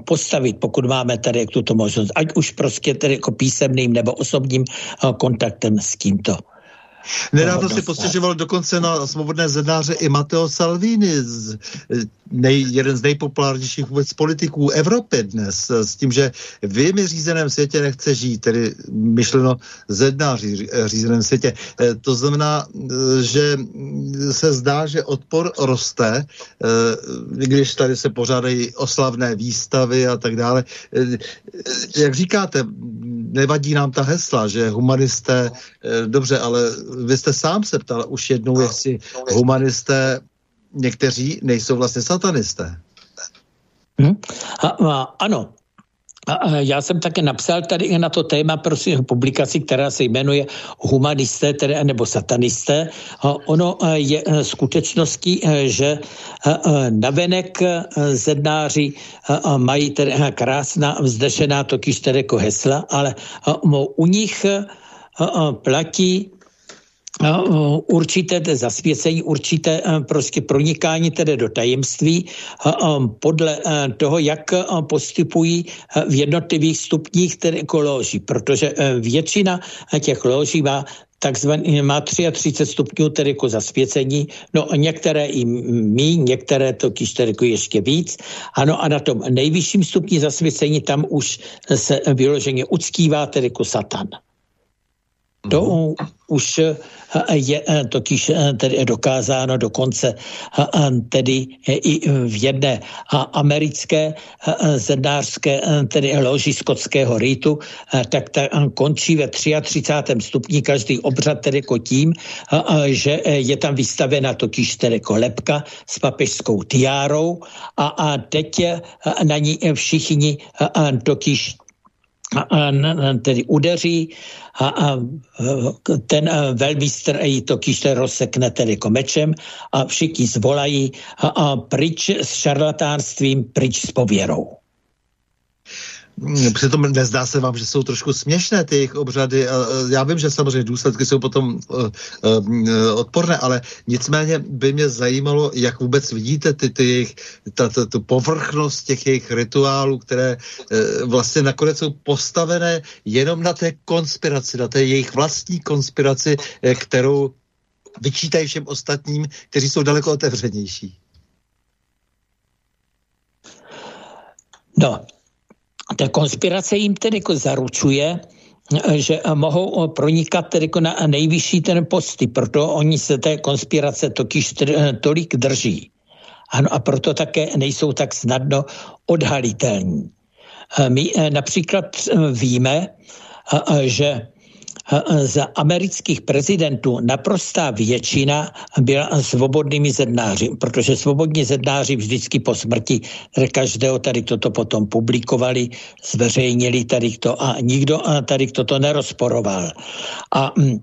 postavit, pokud máme tady tuto možnost, ať už prostě tedy jako písemným nebo osobním kontaktem s tímto. Nedávno si postěžoval dokonce na svobodné zednáře i Matteo Salvini, z, nej, jeden z nejpopulárnějších vůbec politiků Evropy dnes, s tím, že v jimi řízeném světě nechce žít, tedy myšleno zednáři řízeném světě. To znamená, že se zdá, že odpor roste, když tady se pořádají oslavné výstavy a tak dále. Jak říkáte, nevadí nám ta hesla, že humanisté, dobře, ale vy jste sám se ptal už jednou, jestli humanisté někteří nejsou vlastně satanisté. Hmm? A, a, ano, a já jsem také napsal tady na to téma prosím, publikaci, která se jmenuje Humanisté tedy, nebo satanisté. Ono je e, skutečností, e, že e, navenek zednáři mají tedy krásná vzdešená totiž tedy jako hesla, ale u nich platí určité zasvěcení, určité prostě pronikání tedy do tajemství podle toho, jak postupují v jednotlivých stupních tedy jako loží, protože většina těch loží má takzvaný, má 33 stupňů tedy jako zasvěcení, no některé i mí, některé to tedy jako ještě víc. Ano a na tom nejvyšším stupni zasvěcení tam už se vyloženě uctívá tedy jako satan. To mhm. už eh, je eh, totiž eh, tedy dokázáno dokonce tedy i v jedné americké zednářské tedy loži skotského rýtu, tak ta končí ve 33. stupni každý obřad tedy jako tím, že je tam vystavena totiž tedy lepka s papežskou tiárou a, a teď na ní všichni totiž tedy udeří a, a ten velmistr ji to kýšte rozsekne tedy jako mečem a všichni zvolají a, a pryč s šarlatánstvím, pryč s pověrou. Přitom nezdá se vám, že jsou trošku směšné ty jejich obřady. Já vím, že samozřejmě důsledky jsou potom uh, uh, odporné, ale nicméně by mě zajímalo, jak vůbec vidíte ty, ty jejich, ta, ta, tu povrchnost těch jejich rituálů, které uh, vlastně nakonec jsou postavené jenom na té konspiraci, na té jejich vlastní konspiraci, kterou vyčítají všem ostatním, kteří jsou daleko otevřenější. No, ta konspirace jim tedy jako zaručuje, že mohou pronikat tedy jako na nejvyšší ten posty, proto oni se té konspirace totiž tolik drží. Ano, a proto také nejsou tak snadno odhalitelní. My eh, například eh, víme, eh, že za amerických prezidentů naprostá většina byla svobodnými zednáři, protože svobodní zednáři vždycky po smrti každého tady toto potom publikovali, zveřejnili tady to a nikdo tady toto nerozporoval. A, mm,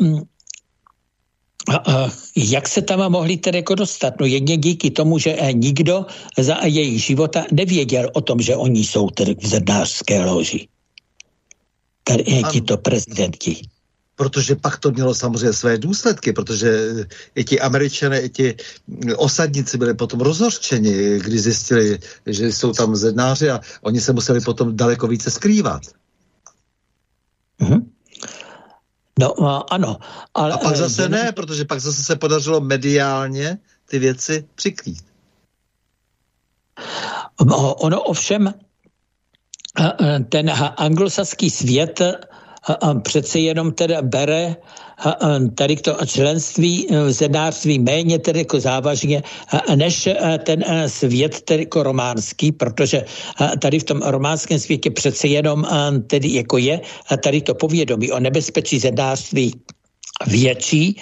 mm, a, a jak se tam mohli tedy jako dostat? No jedně díky tomu, že nikdo za jejich života nevěděl o tom, že oni jsou tedy v zednářské loži tito prezidenti. Protože pak to mělo samozřejmě své důsledky, protože i ti američané, i ti osadníci byli potom rozhořčeni, když zjistili, že jsou tam zednáři a oni se museli potom daleko více skrývat. Mm-hmm. No ano. Ale, a pak zase ne, protože pak zase se podařilo mediálně ty věci přikrýt. Ono ovšem ten anglosaský svět přece jenom teda bere tady to členství v zednářství méně tedy jako závažně než ten svět tedy jako románský, protože tady v tom románském světě přece jenom tedy jako je tady to povědomí o nebezpečí zednářství větší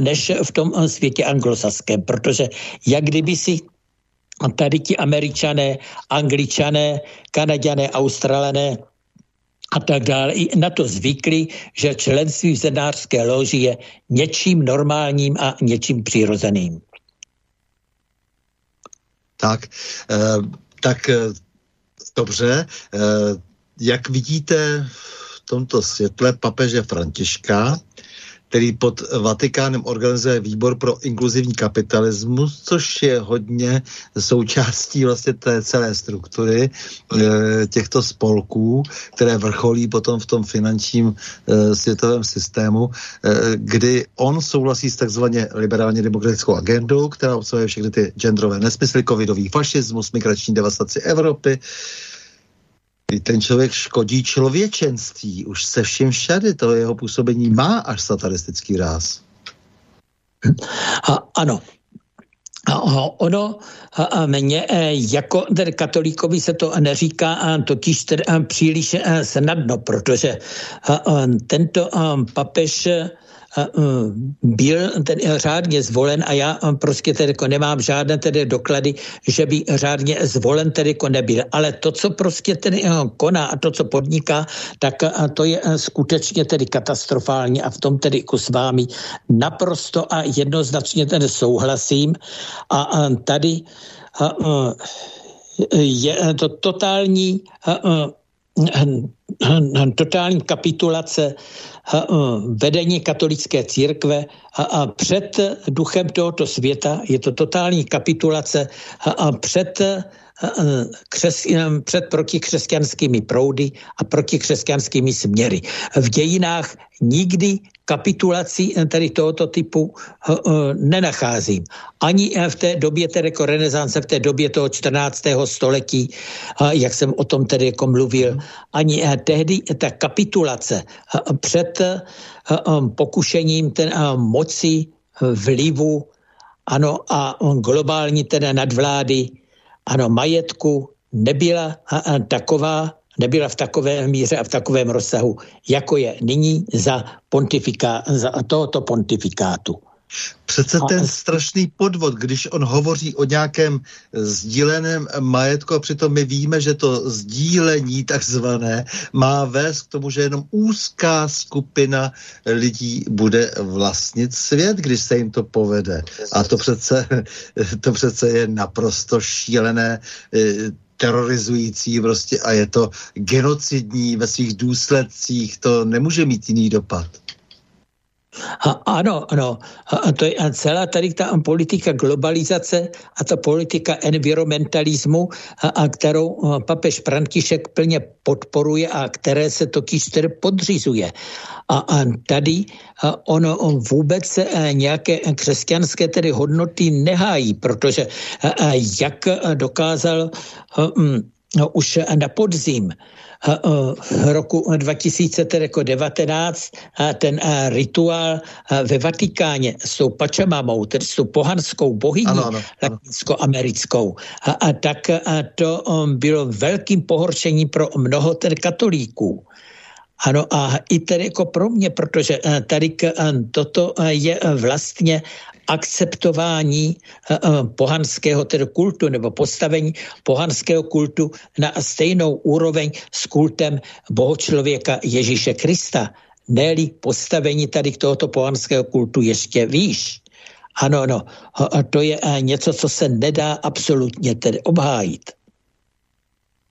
než v tom světě anglosaském, protože jak kdyby si a tady ti američané, angličané, kanaděné, australané a tak dále i na to zvykli, že členství v zednářské loži je něčím normálním a něčím přirozeným. Tak, eh, tak eh, dobře. Eh, jak vidíte v tomto světle papeže Františka, který pod Vatikánem organizuje výbor pro inkluzivní kapitalismus, což je hodně součástí vlastně té celé struktury e, těchto spolků, které vrcholí potom v tom finančním e, světovém systému, e, kdy on souhlasí s takzvaně liberálně demokratickou agendou, která obsahuje všechny ty genderové nesmysly, covidový fašismus, migrační devastaci Evropy, ten člověk škodí člověčenství, už se vším všady, to jeho působení má až satanistický ráz. A, ano, ono mně e, jako katolíkovi se to neříká totiž tedy příliš e, snadno, protože tento papež byl ten řádně zvolen a já prostě tedy jako nemám žádné tedy doklady, že by řádně zvolen tedy jako nebyl. Ale to, co prostě tedy koná a to, co podniká, tak to je skutečně tedy katastrofální a v tom tedy jako s vámi naprosto a jednoznačně tedy souhlasím. A tady je to totální totální kapitulace vedení katolické církve a před duchem tohoto světa je to totální kapitulace před křes, před protikřesťanskými proudy a protikřesťanskými směry. V dějinách nikdy kapitulaci tady tohoto typu nenacházím. Ani v té době tedy jako renesance, v té době toho 14. století, jak jsem o tom tedy jako mluvil, ani tehdy ta kapitulace před pokušením ten moci, vlivu, ano, a globální teda nadvlády ano, majetku nebyla taková, nebyla v takové míře a v takovém rozsahu, jako je nyní za, pontifika, za tohoto pontifikátu. Přece ten strašný podvod, když on hovoří o nějakém sdíleném majetku a přitom my víme, že to sdílení takzvané má vést k tomu, že jenom úzká skupina lidí bude vlastnit svět, když se jim to povede. A to přece, to přece je naprosto šílené eh, terorizující prostě a je to genocidní ve svých důsledcích, to nemůže mít jiný dopad. A, ano, ano. A to je celá tady ta politika globalizace a ta politika environmentalismu, a, a kterou papež František plně podporuje a které se totiž tedy podřizuje. A, a tady a ono on vůbec nějaké křesťanské tedy hodnoty nehájí, protože a, a jak dokázal a, um, no, už na podzim roku 2019 ten rituál ve Vatikáně s tou Pačamamou, tedy s tou pohanskou bohyní ano, ano, latinsko-americkou, a, a tak a to um, bylo velkým pohoršením pro mnoho tedy katolíků. Ano a i tedy jako pro mě, protože tady toto je vlastně akceptování eh, eh, pohanského tedy kultu nebo postavení pohanského kultu na stejnou úroveň s kultem bohočlověka Ježíše Krista. ne postavení tady k tohoto pohanského kultu ještě výš. Ano, no, to je eh, něco, co se nedá absolutně tedy obhájit.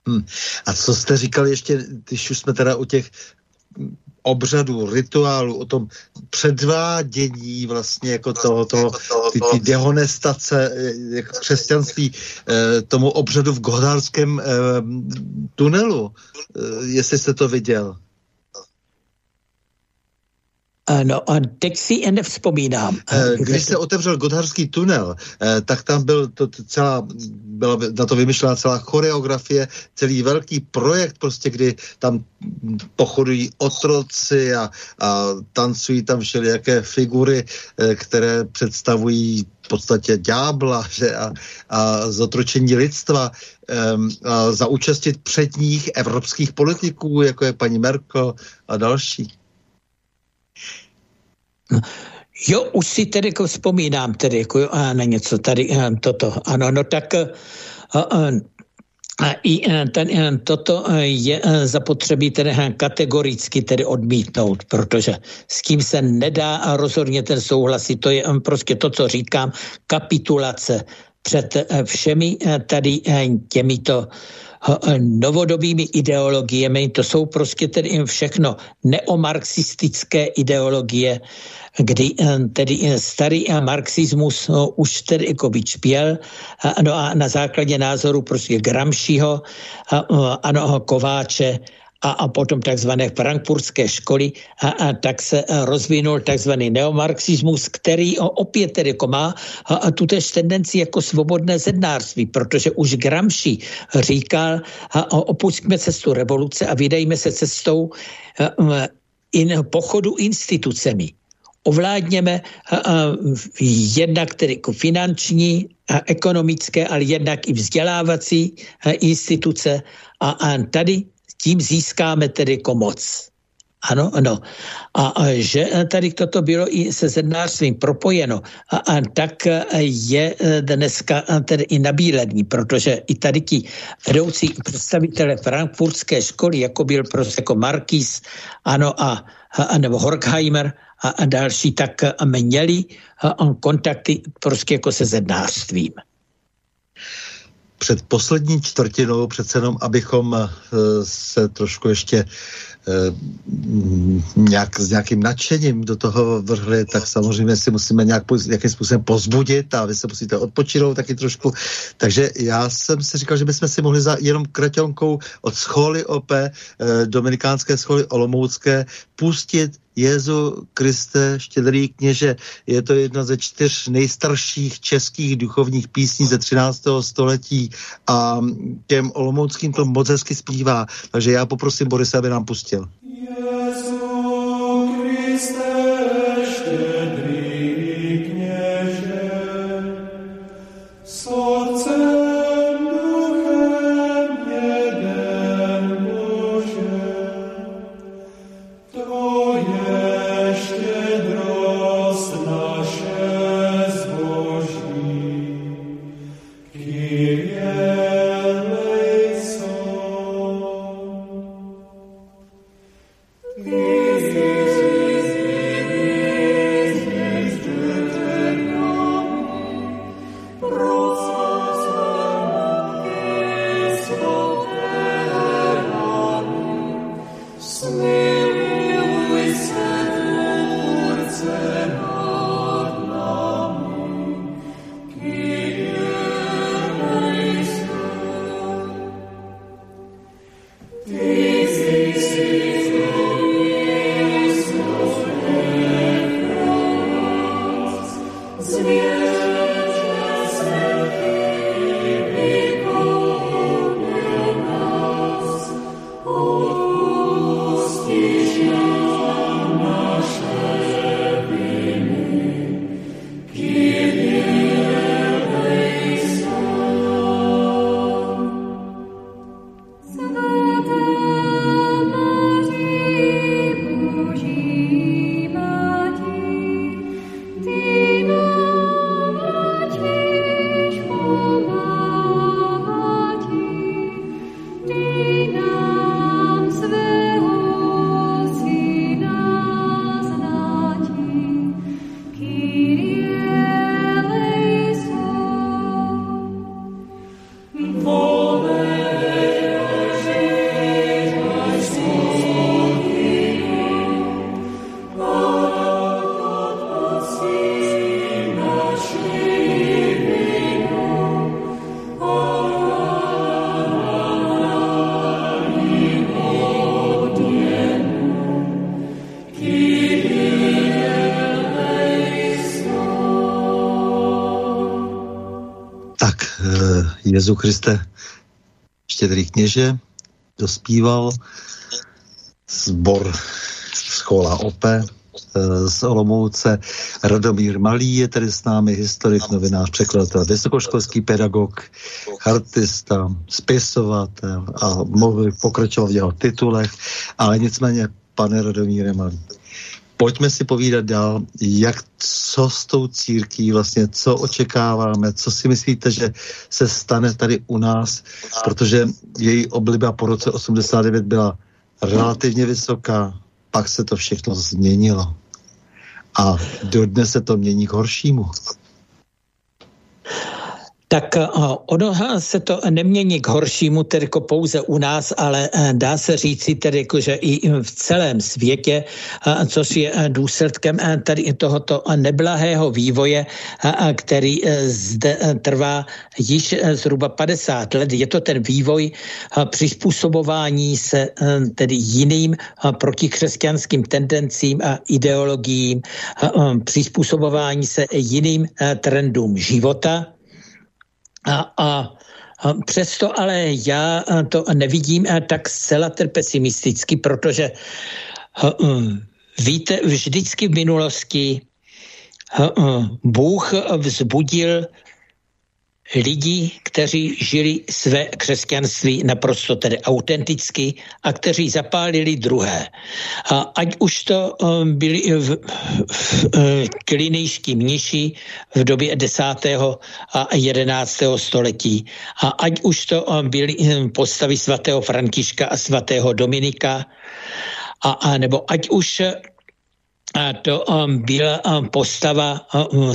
Hmm. A co jste říkal ještě, když už jsme teda u těch obřadu, rituálu, o tom předvádění vlastně jako toho, toho ty, ty dehonestace eh, jako křesťanství eh, tomu obřadu v Godárském eh, tunelu, eh, jestli jste to viděl. No a teď si jen nevzpomínám. Eh, když se otevřel Gotharský tunel, eh, tak tam byl to celá, byla na to vymyšlená celá choreografie, celý velký projekt, prostě, kdy tam pochodují otroci a, a tancují tam všelijaké figury, eh, které představují v podstatě ďábla že, a, a zotročení lidstva um, a za účastit předních evropských politiků, jako je paní Merkel a další. Jo, už si tedy jako vzpomínám tedy jako a na něco tady toto. Ano, no tak a, a, a i ten, toto je zapotřebí tedy kategoricky tedy odmítnout, protože s tím se nedá a rozhodně ten souhlasit. To je prostě to, co říkám, kapitulace před všemi tady těmito novodobými ideologiemi. To jsou prostě tedy všechno neomarxistické ideologie, kdy eh, tedy eh, starý eh, marxismus no, už tedy jako vyčpěl no a na základě názoru prostě Gramsciho, ano, Kováče, a, a potom takzvané frankfurtské školy a, a tak se rozvinul takzvaný neomarxismus, který opět tedy jako má a, a tutéž tendenci jako svobodné zednářství, protože už Gramsci říkal, a, a opustíme cestu revoluce a vydejme se cestou a, a, in, pochodu institucemi ovládněme jednak tedy jako finanční a ekonomické, ale jednak i vzdělávací a, instituce. A, a tady tím získáme tedy jako moc. Ano, ano. A, a že tady toto bylo i se zednářstvím propojeno, a, a tak je dneska tedy i nabílední, protože i tady ti vedoucí představitele frankfurtské školy, jako byl prostě jako Markis, ano, a, a nebo Horkheimer a, a další, tak měli kontakty prostě jako se zednářstvím. Před poslední čtvrtinou, přece jenom, abychom se trošku ještě Eh, nějak, s nějakým nadšením do toho vrhli, tak samozřejmě si musíme nějak, nějakým způsobem pozbudit a vy se musíte odpočinout taky trošku. Takže já jsem si říkal, že bychom si mohli za jenom kraťonkou od scholy OP, eh, dominikánské scholy Olomoucké, pustit Jezu Kriste, štědrý kněže, je to jedna ze čtyř nejstarších českých duchovních písní ze 13. století a těm olomouckým to moc hezky zpívá. Takže já poprosím Borisa, aby nám pustil. Jezu Jezu Kriste, štědrý kněže, dospíval zbor schola OPE eh, z Olomouce. Radomír Malý je tedy s námi, historik, novinář, překladatel, vysokoškolský pedagog, artista, spisovatel a mohl pokračovat v jeho titulech, ale nicméně, pane Radomíre Malý, pojďme si povídat dál, jak co s tou církví vlastně, co očekáváme, co si myslíte, že se stane tady u nás, protože její obliba po roce 89 byla relativně vysoká, pak se to všechno změnilo. A dodnes se to mění k horšímu tak eh, ono se to nemění k horšímu tedy jako pouze u nás, ale eh, dá se říci tedy, jako, že i v celém světě, eh, což je důsledkem tady tohoto neblahého vývoje, který zde trvá již zhruba 50 let. Je to ten vývoj přizpůsobování se tedy jiným protikřesťanským tendencím a ideologiím, přizpůsobování se jiným trendům života, a, a Přesto ale já to nevidím tak zcela pesimisticky, protože víte, vždycky v minulosti Bůh vzbudil lidí, kteří žili své křesťanství naprosto tedy autenticky a kteří zapálili druhé. A ať už to um, byli v, v, klinejští mniši v době 10. a 11. století a ať už to um, byly um, postavy svatého Františka a svatého Dominika a, a nebo ať už a to um, byla um, postava um,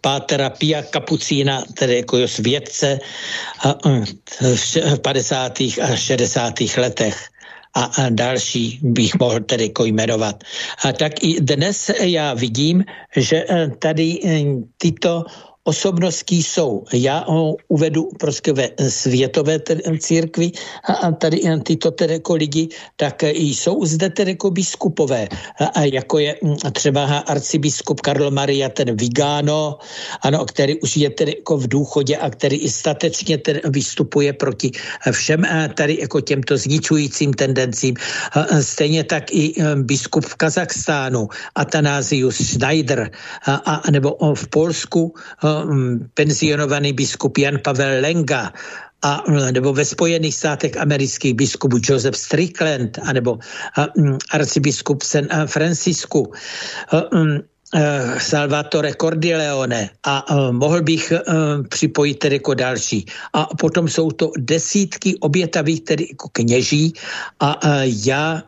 pátera Pia Kapucína, tedy jako svědce um, v 50. a 60. letech a, a další bych mohl tedy jako jmenovat. A tak i dnes já vidím, že eh, tady eh, tyto osobností jsou. Já ho uvedu prostě ve světové církvi a tady tyto tedy jako lidi, tak jsou zde tedy jako biskupové, a jako je hm, třeba arcibiskup Karl Maria ten Vigano, ano, který už je tedy jako v důchodě a který i statečně tedy vystupuje proti všem tady jako těmto zničujícím tendencím. Stejně tak i hm, biskup v Kazachstánu, Atanázius Schneider, a, a, nebo v Polsku Mm, penzionovaný biskup Jan Pavel Lenga, a, nebo ve Spojených státech amerických biskup Joseph Strickland, anebo a, mm, arcibiskup San Francisku, mm, Salvatore Cordileone a mohl bych připojit tedy jako další. A potom jsou to desítky obětavých tedy jako kněží a já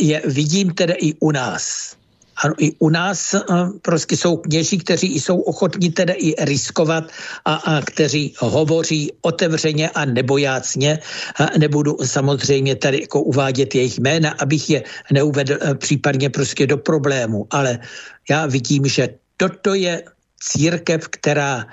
je vidím tedy i u nás. Ano, i u nás prostě jsou kněží, kteří jsou ochotní tedy i riskovat a, a kteří hovoří otevřeně a nebojácně. A nebudu samozřejmě tady jako uvádět jejich jména, abych je neuvedl e, případně prostě do problému, ale já vidím, že toto je církev, která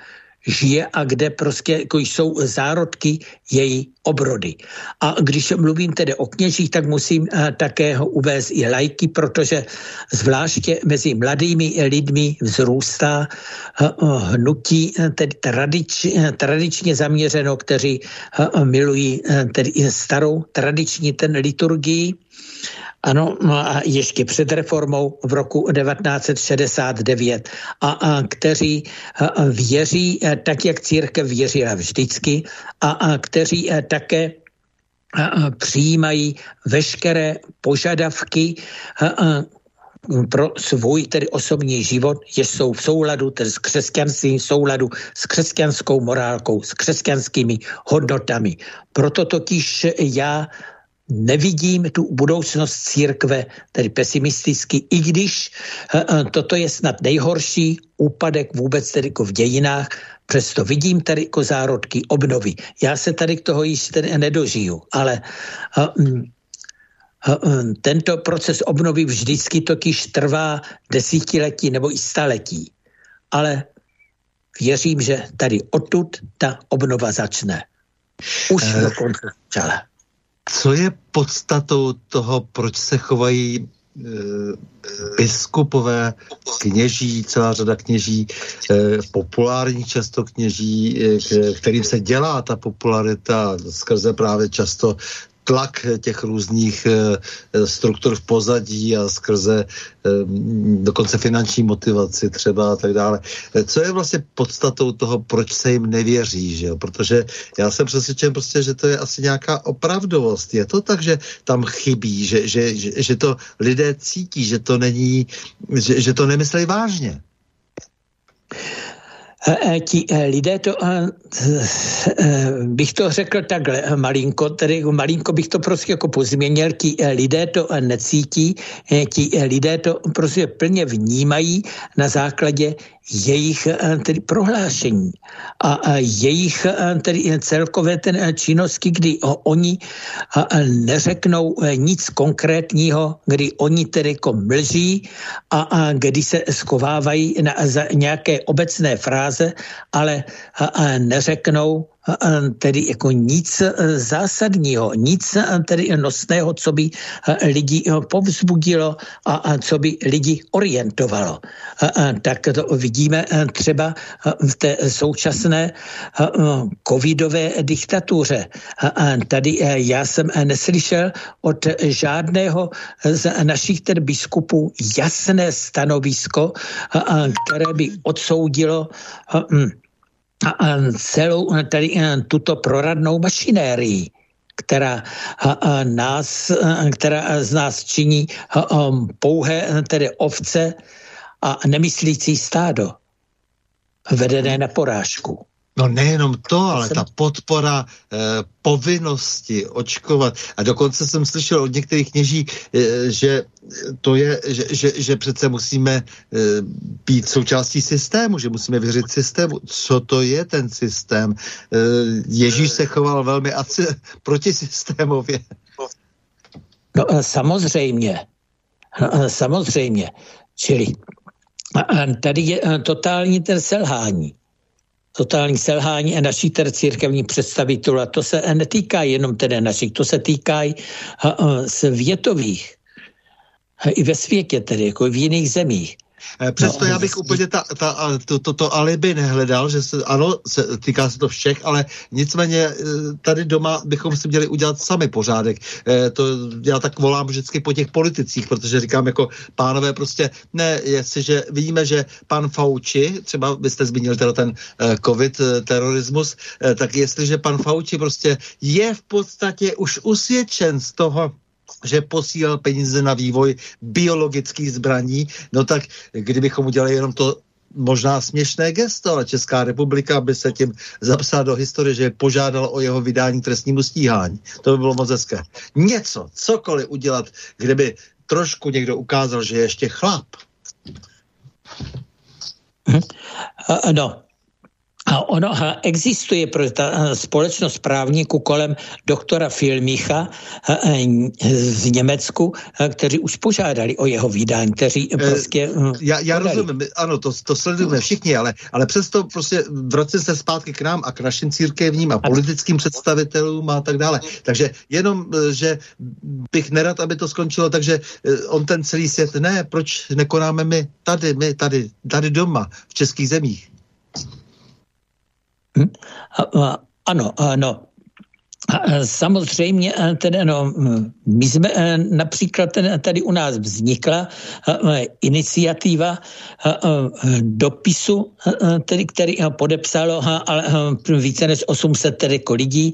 žije a kde prostě jako jsou zárodky její obrody. A když mluvím tedy o kněžích, tak musím uh, také ho uvést i lajky, protože zvláště mezi mladými lidmi vzrůstá uh, hnutí uh, tedy tradič, tradičně zaměřeno, kteří milují tedy starou tradiční ten liturgii ano, no a ještě před reformou v roku 1969 a, a kteří věří tak, jak církev věřila vždycky a, a kteří také přijímají veškeré požadavky pro svůj tedy osobní život, že jsou v souladu tedy s křesťanstvím, v souladu s křesťanskou morálkou, s křesťanskými hodnotami. Proto totiž já nevidím tu budoucnost církve, tedy pesimisticky, i když toto je snad nejhorší úpadek vůbec tedy jako v dějinách, přesto vidím tady jako zárodky obnovy. Já se tady k toho již nedožiju, ale eh, mm, tento proces obnovy vždycky totiž trvá desítiletí nebo i staletí. Ale věřím, že tady odtud ta obnova začne. Už uh, dokonce co je podstatou toho, proč se chovají biskupové, kněží, celá řada kněží, e, populární často kněží, e, kterým se dělá ta popularita skrze právě často tlak těch různých eh, struktur v pozadí a skrze eh, dokonce finanční motivaci třeba a tak dále. Eh, co je vlastně podstatou toho, proč se jim nevěří, že jo? Protože já jsem přesvědčen prostě, že to je asi nějaká opravdovost. Je to tak, že tam chybí, že, že, že, že to lidé cítí, že to není, že, že to nemyslí vážně. Ti lidé to, bych to řekl takhle, malinko, tedy malinko bych to prostě jako pozměnil, ti lidé to necítí, ti lidé to prostě plně vnímají na základě jejich eh, tedy prohlášení a jejich eh, tedy celkové ten eh, činnosti, kdy oni neřeknou nic konkrétního, kdy oni tedy jako mlží a kdy se schovávají na, za nějaké obecné fráze, ale neřeknou tedy jako nic e, zásadního, nic e, tedy nosného, co by e, lidi povzbudilo a co by lidi orientovalo. Tak to vidíme třeba v té současné covidové diktatuře. Tady já jsem neslyšel od žádného z našich tedy biskupů jasné stanovisko, které by odsoudilo celou tady tuto proradnou mašinérii která nás, která z nás činí pouhé tedy ovce a nemyslící stádo vedené na porážku. No nejenom to, ale ta podpora eh, povinnosti očkovat. A dokonce jsem slyšel od některých kněží, eh, že to je, že, že, že přece musíme eh, být součástí systému, že musíme věřit systému. Co to je ten systém? Eh, Ježíš se choval velmi asi protisystémově. No samozřejmě. No, samozřejmě. Čili tady je totální ten selhání totální selhání naší tedy církevní představitelů. A to se netýká jenom tedy našich, to se týká světových. I ve světě tedy, jako v jiných zemích. Eh, přesto no, já bych úplně ta, ta, to, to, to alibi nehledal, že se, ano, se, týká se to všech, ale nicméně eh, tady doma bychom si měli udělat sami pořádek. E, to já tak volám vždycky po těch politicích, protože říkám jako pánové prostě ne, jestliže vidíme, že pan Fauci, třeba byste zmínil teda ten e, covid terorismus, e, tak jestliže pan Fauci prostě je v podstatě už usvědčen z toho, že posílal peníze na vývoj biologických zbraní, no tak kdybychom udělali jenom to možná směšné gesto, ale Česká republika by se tím zapsala do historie, že požádal o jeho vydání trestnímu stíhání. To by bylo moc hezké. Něco, cokoliv udělat, kdyby trošku někdo ukázal, že je ještě chlap. No, a ono existuje pro ta společnost právníků kolem doktora Filmicha z Německu, kteří už požádali o jeho vydání, kteří eh, prostě... Hm, já, já rozumím, ano, to, to sledujeme všichni, ale, ale přesto prostě vracím se zpátky k nám a k našim církevním a politickým představitelům a tak dále. Takže jenom, eh, že bych nerad, aby to skončilo, takže eh, on ten celý svět, ne, proč nekonáme my tady, my tady, tady doma, v českých zemích. Hm? Ano, ano. Samozřejmě, tedy, no, my jsme například tady u nás vznikla iniciativa dopisu, tedy, který podepsalo ale více než 800 tedy jako lidí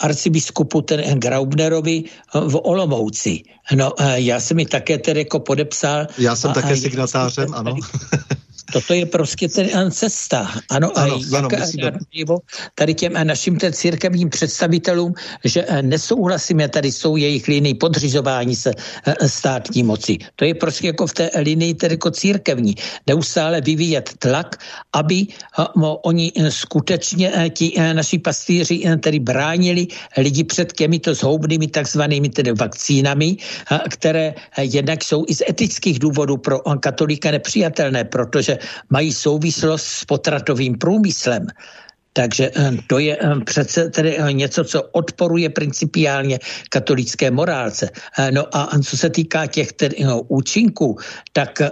arcibiskupu tedy Graubnerovi v Olomouci. No, já jsem mi také tedy jako podepsal. Já jsem také signatářem, ano. Toto je prostě ten eh, cesta. Ano, ano, a jak ano tady těm eh, našim ten církevním představitelům, že eh, nesouhlasíme, tady jsou jejich linii podřizování se státní moci. To je prostě jako v té linii tedy jako církevní. Neustále vyvíjet tlak, aby oni skutečně ti naši pastýři tedy bránili lidi před těmito zhoubnými takzvanými tedy vakcínami, které jednak jsou i z etických důvodů pro katolíka nepřijatelné, protože mají souvislost s potratovým průmyslem. Takže eh, to je eh, přece tedy eh, něco, co odporuje principiálně katolické morálce. No a co se týká těch tedy, no, účinků, tak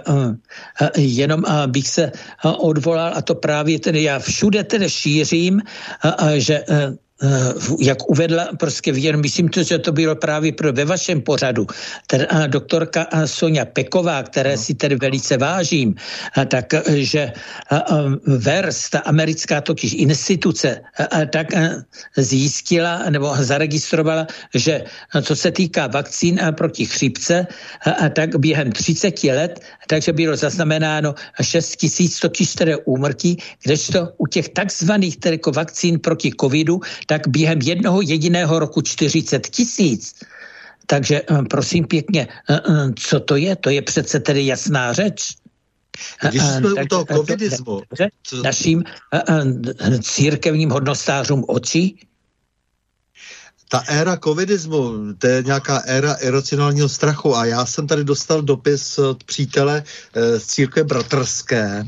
jenom bych se odvolal, a to právě tedy já všude tedy šířím, že jak uvedla, prostě jenom myslím to, že to bylo právě pro ve vašem pořadu, teda doktorka Sonja Peková, které no. si tedy velice vážím, tak, že VERS, ta americká totiž instituce, tak zjistila nebo zaregistrovala, že co se týká vakcín proti chřipce, tak během 30 let, takže bylo zaznamenáno 6 tisíc totiž tedy úmrtí, kdežto u těch takzvaných jako vakcín proti covidu, tak během jednoho jediného roku 40 tisíc. Takže eh, prosím pěkně, eh, eh, co to je? To je přece tedy jasná řeč. Když jsme tak, u toho covidismu... Co... Naším církevním hodnostářům očí? Ta éra covidismu, to je nějaká éra emocionálního strachu a já jsem tady dostal dopis od přítele z církve bratrské,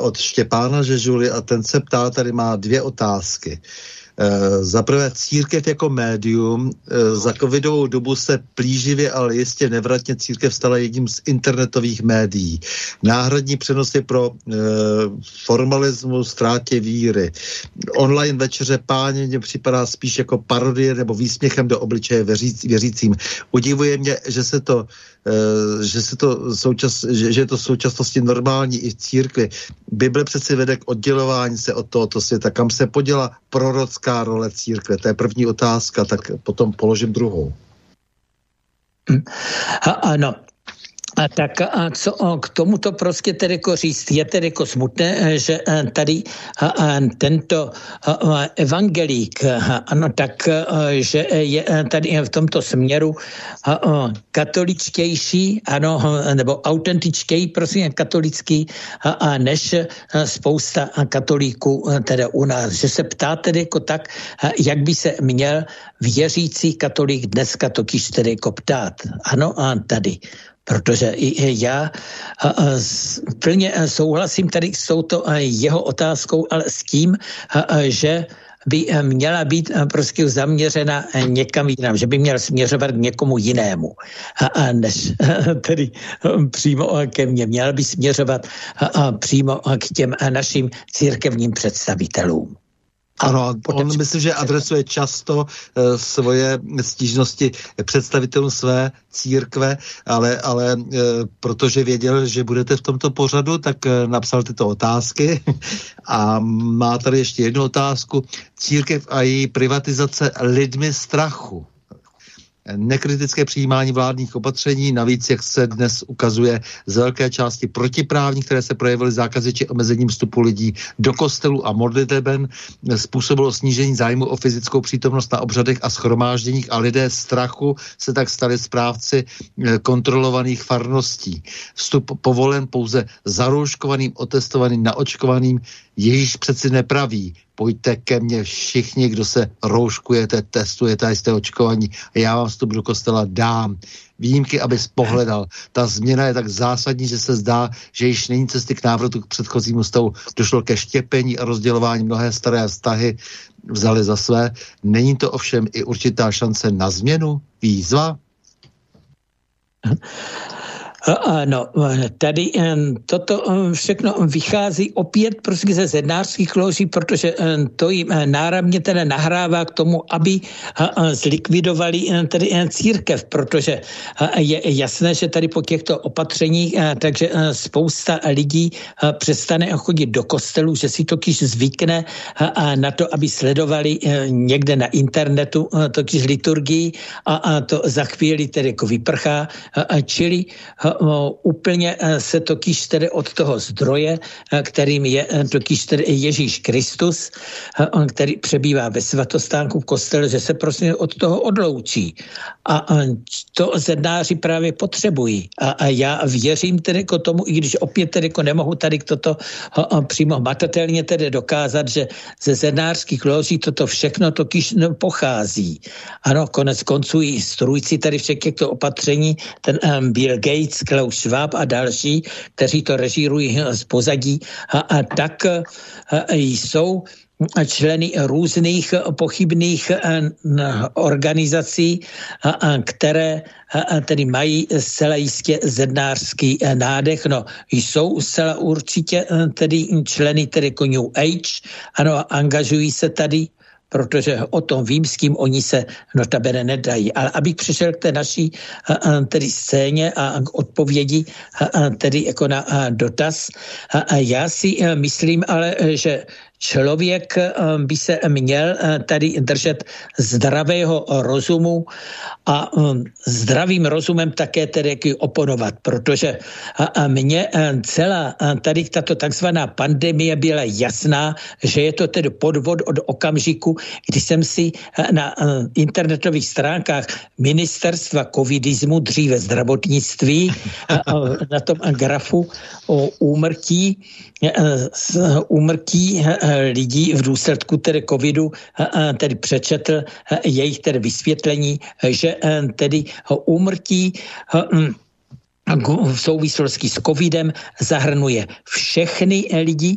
od Štěpána Žežuly a ten se ptá, tady má dvě otázky. Eh, za prvé církev jako médium eh, za covidovou dobu se plíživě, ale jistě nevratně církev stala jedním z internetových médií. Náhradní přenosy pro e, formalismu, ztrátě víry. Online večeře páně mě připadá spíš jako parodie nebo výsměchem do obličeje věříc, věřícím. Udivuje mě, že se to Eh, že, se to součas, že, že je to v současnosti normální i v církvi. Bible přeci vede k oddělování se od tohoto světa. Kam se poděla prorocká role církve? To je první otázka, tak potom položím druhou. A, ano, A tak a co k tomuto prostě tedy jako říct, je tedy jako smutné, že tady tento evangelík, ano, tak, že je tady v tomto směru katoličtější, ano, nebo autentičtěji, prosím, katolický, než spousta katolíků teda u nás. Že se ptá tedy jako tak, jak by se měl věřící katolík dneska totiž tedy jako ptát. Ano, a tady protože i já plně souhlasím tady s touto jeho otázkou, ale s tím, že by měla být prostě zaměřena někam jinam, že by měl směřovat k někomu jinému, než tedy přímo ke mně. Měl by směřovat přímo k těm našim církevním představitelům. Ano, on myslím, že adresuje často uh, svoje stížnosti představitelům své církve, ale, ale uh, protože věděl, že budete v tomto pořadu, tak uh, napsal tyto otázky a má tady ještě jednu otázku. Církev a její privatizace lidmi strachu nekritické přijímání vládních opatření, navíc, jak se dnes ukazuje, z velké části protiprávní, které se projevily zákazy či omezením vstupu lidí do kostelu a modliteben, způsobilo snížení zájmu o fyzickou přítomnost na obřadech a schromážděních a lidé strachu se tak stali správci eh, kontrolovaných farností. Vstup povolen pouze zarouškovaným, otestovaným, naočkovaným, jejíž přeci nepraví, pojďte ke mně všichni, kdo se rouškujete, testujete a jste očkovaní a já vám vstup do kostela dám. Výjimky, abys pohledal. Ta změna je tak zásadní, že se zdá, že již není cesty k návratu k předchozímu stavu. Došlo ke štěpení a rozdělování mnohé staré vztahy vzali za své. Není to ovšem i určitá šance na změnu? Výzva? No, tady toto všechno vychází opět prostě ze zednářských loží, protože to jim náramně teda nahrává k tomu, aby zlikvidovali tedy církev, protože je jasné, že tady po těchto opatřeních, takže spousta lidí přestane chodit do kostelu, že si totiž zvykne na to, aby sledovali někde na internetu totiž liturgii a to za chvíli tedy jako vyprchá, čili úplně eh, se totiž tedy od toho zdroje, eh, kterým je eh, totiž tedy Ježíš Kristus, který přebývá ve svatostánku v kostele, že se prostě od toho odloučí. A to zednáři právě potřebují. A, a já věřím tedy k tomu, i když opět tedy jako nemohu tady toto přímo matatelně tedy dokázat, že ze zednářských loží toto všechno totiž pochází. Ano, konec konců i strůjci tady všech těchto opatření, ten um, Bill Gates, Klaus Schwab a další, kteří to režírují z pozadí, a, a tak a, jsou členy různých pochybných organizací, které tedy mají zcela jistě zednářský nádech. No, jsou zcela určitě tedy členy tedy New Age, ano, angažují se tady protože o tom vím, s kým oni se notabene nedají. Ale abych přišel k té naší tedy scéně a k odpovědi tedy jako na dotaz, já si myslím ale, že člověk eh, by se měl eh, tady držet zdravého rozumu a eh, zdravým rozumem také tedy oponovat, protože mně celá tady tato takzvaná pandemie byla jasná, že je to tedy podvod od okamžiku, kdy jsem si na internetových stránkách ministerstva covidismu, dříve zdravotnictví, na tom grafu o úmrtí, úmrtí lidí v důsledku tedy covidu tedy přečetl jejich tedy vysvětlení, že tedy úmrtí hm, v souvislosti s covidem zahrnuje všechny lidi,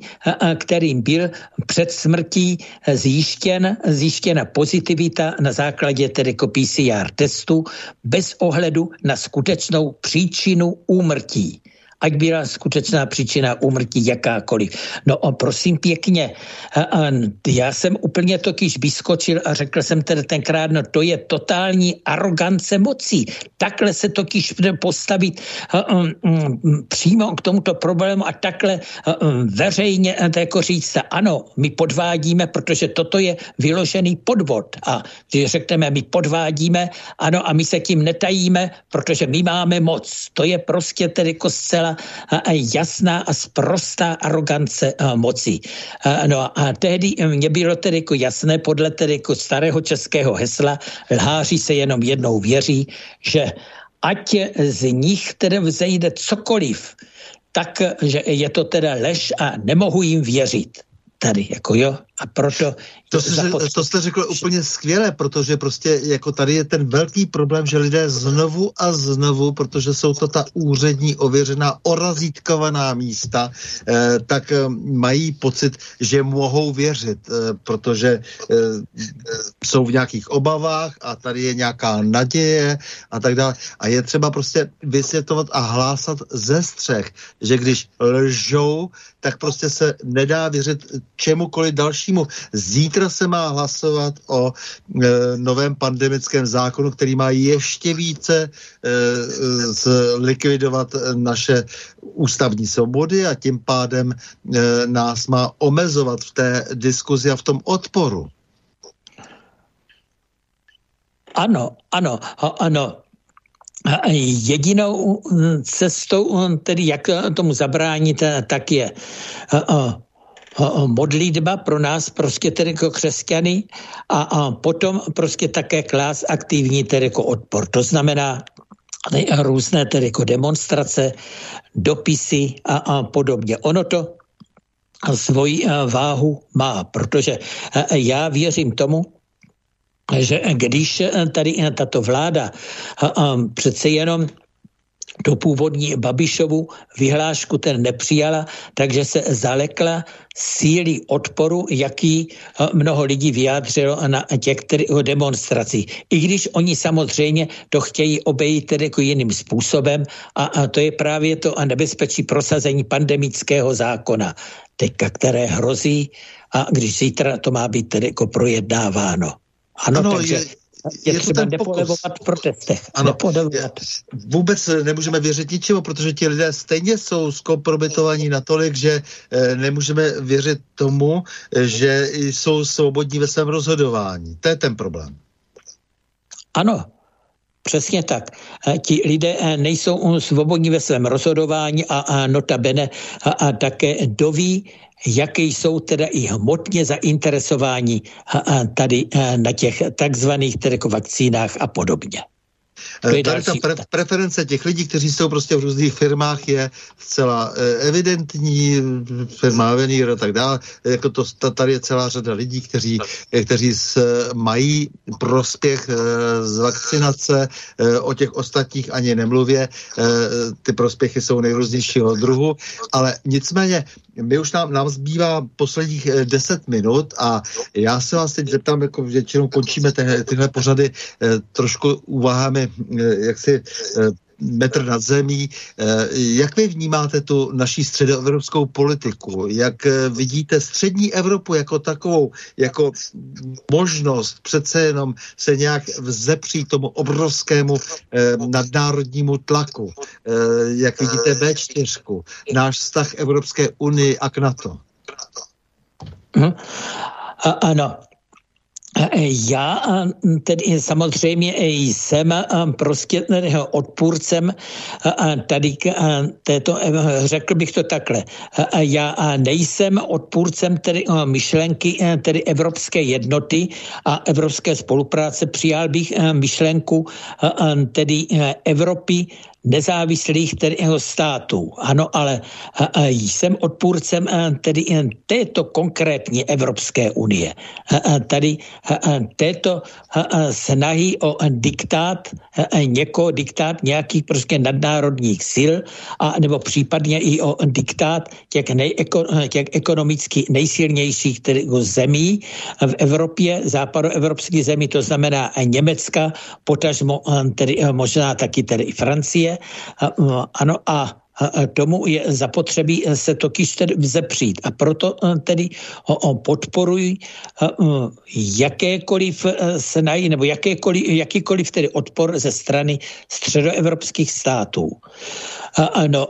kterým byl před smrtí zjištěn, zjištěna pozitivita na základě tedy PCR testu bez ohledu na skutečnou příčinu úmrtí. Ať byla skutečná příčina úmrtí jakákoliv. No a prosím pěkně, já jsem úplně totiž vyskočil a řekl jsem tedy tenkrát, no to je totální arogance mocí. Takhle se totiž postavit přímo k tomuto problému a takhle veřejně jako říct, ano, my podvádíme, protože toto je vyložený podvod. A když řekneme, my podvádíme, ano, a my se tím netajíme, protože my máme moc. To je prostě tedy jako zcela jasná a sprostá arogance moci. No a tehdy mě bylo tedy jako jasné podle tedy jako starého českého hesla lháři se jenom jednou věří, že ať z nich tedy vzejde cokoliv, tak, že je to teda lež a nemohu jim věřit tady, jako jo, a proto... To, jste, to jste řekl úplně skvěle, protože prostě jako tady je ten velký problém, že lidé znovu a znovu, protože jsou to ta úřední ověřená orazítkovaná místa, eh, tak eh, mají pocit, že mohou věřit, eh, protože eh, jsou v nějakých obavách a tady je nějaká naděje a tak dále. A je třeba prostě vysvětlovat a hlásat ze střech, že když lžou, tak prostě se nedá věřit čemukoliv dalšímu. Zítra se má hlasovat o e, novém pandemickém zákonu, který má ještě více e, zlikvidovat naše ústavní svobody a tím pádem e, nás má omezovat v té diskuzi a v tom odporu. Ano, ano, ano. Jedinou cestou, tedy jak tomu zabránit, tak je modlitba pro nás prostě tedy jako křesťany a, a potom prostě také klás aktivní tedy jako odpor. To znamená různé tedy jako demonstrace, dopisy a, a podobně. Ono to svoji váhu má, protože já věřím tomu, že když tady tato vláda přece jenom tu původní Babišovu vyhlášku ten nepřijala, takže se zalekla síly odporu, jaký eh, mnoho lidí vyjádřilo na těch demonstrací. I když oni samozřejmě to chtějí obejít tedy jako jiným způsobem a, a to je právě to a nebezpečí prosazení pandemického zákona, teďka, které hrozí a když zítra to má být tedy jako projednáváno. Ano, ano takže... Je je, je třeba nepodevovat v protestech. Ano, nepodevovat. Vůbec nemůžeme věřit ničemu, protože ti lidé stejně jsou zkompromitovaní natolik, že eh, nemůžeme věřit tomu, že jsou svobodní ve svém rozhodování. To je ten problém. Ano, Přesně tak. Ti lidé eh, nejsou svobodní ve svém rozhodování a, notabene a, a také doví, jaké jsou teda i hmotně zainteresováni tady na těch takzvaných vakcínách a podobně. Tady ta pre- preference těch lidí, kteří jsou prostě v různých firmách, je zcela eh, evidentní, firma Avenir a tak dále. Jako to, tady je celá řada lidí, kteří, eh, kteří s, mají prospěch z vakcinace, o těch ostatních ani nemluvě. Ty prospěchy jsou nejrůznějšího druhu, ale nicméně my už nám, nám zbývá posledních eh, deset minut a já se vás teď zeptám, jako většinou končíme tyhle, tyhle pořady eh, trošku úvahami, eh, jak si metr nad zemí. Jak vy vnímáte tu naší středoevropskou politiku? Jak vidíte střední Evropu jako takovou, jako možnost přece jenom se nějak vzepřít tomu obrovskému nadnárodnímu tlaku? Jak vidíte V4, náš vztah Evropské unii a k NATO? Hmm. A, ano, já tedy samozřejmě jsem prostě odpůrcem tady této, řekl bych to takhle, já nejsem odpůrcem tedy myšlenky tedy evropské jednoty a evropské spolupráce, přijal bych myšlenku tedy Evropy nezávislých tedy jeho států. Ano, ale jsem odpůrcem tedy této konkrétní Evropské unie. Tady této snahy o diktát někoho, diktát nějakých prostě nadnárodních sil a nebo případně i o diktát těch, nejeko, těch ekonomicky nejsilnějších tedy zemí v Evropě, západoevropských zemí, to znamená Německa, potažmo tedy možná taky tedy i Francie, ano, a tomu je zapotřebí se totiž tedy vzepřít. A proto tedy podporuji jakékoliv snahy nebo jakékoliv, jakýkoliv tedy odpor ze strany středoevropských států. Ano,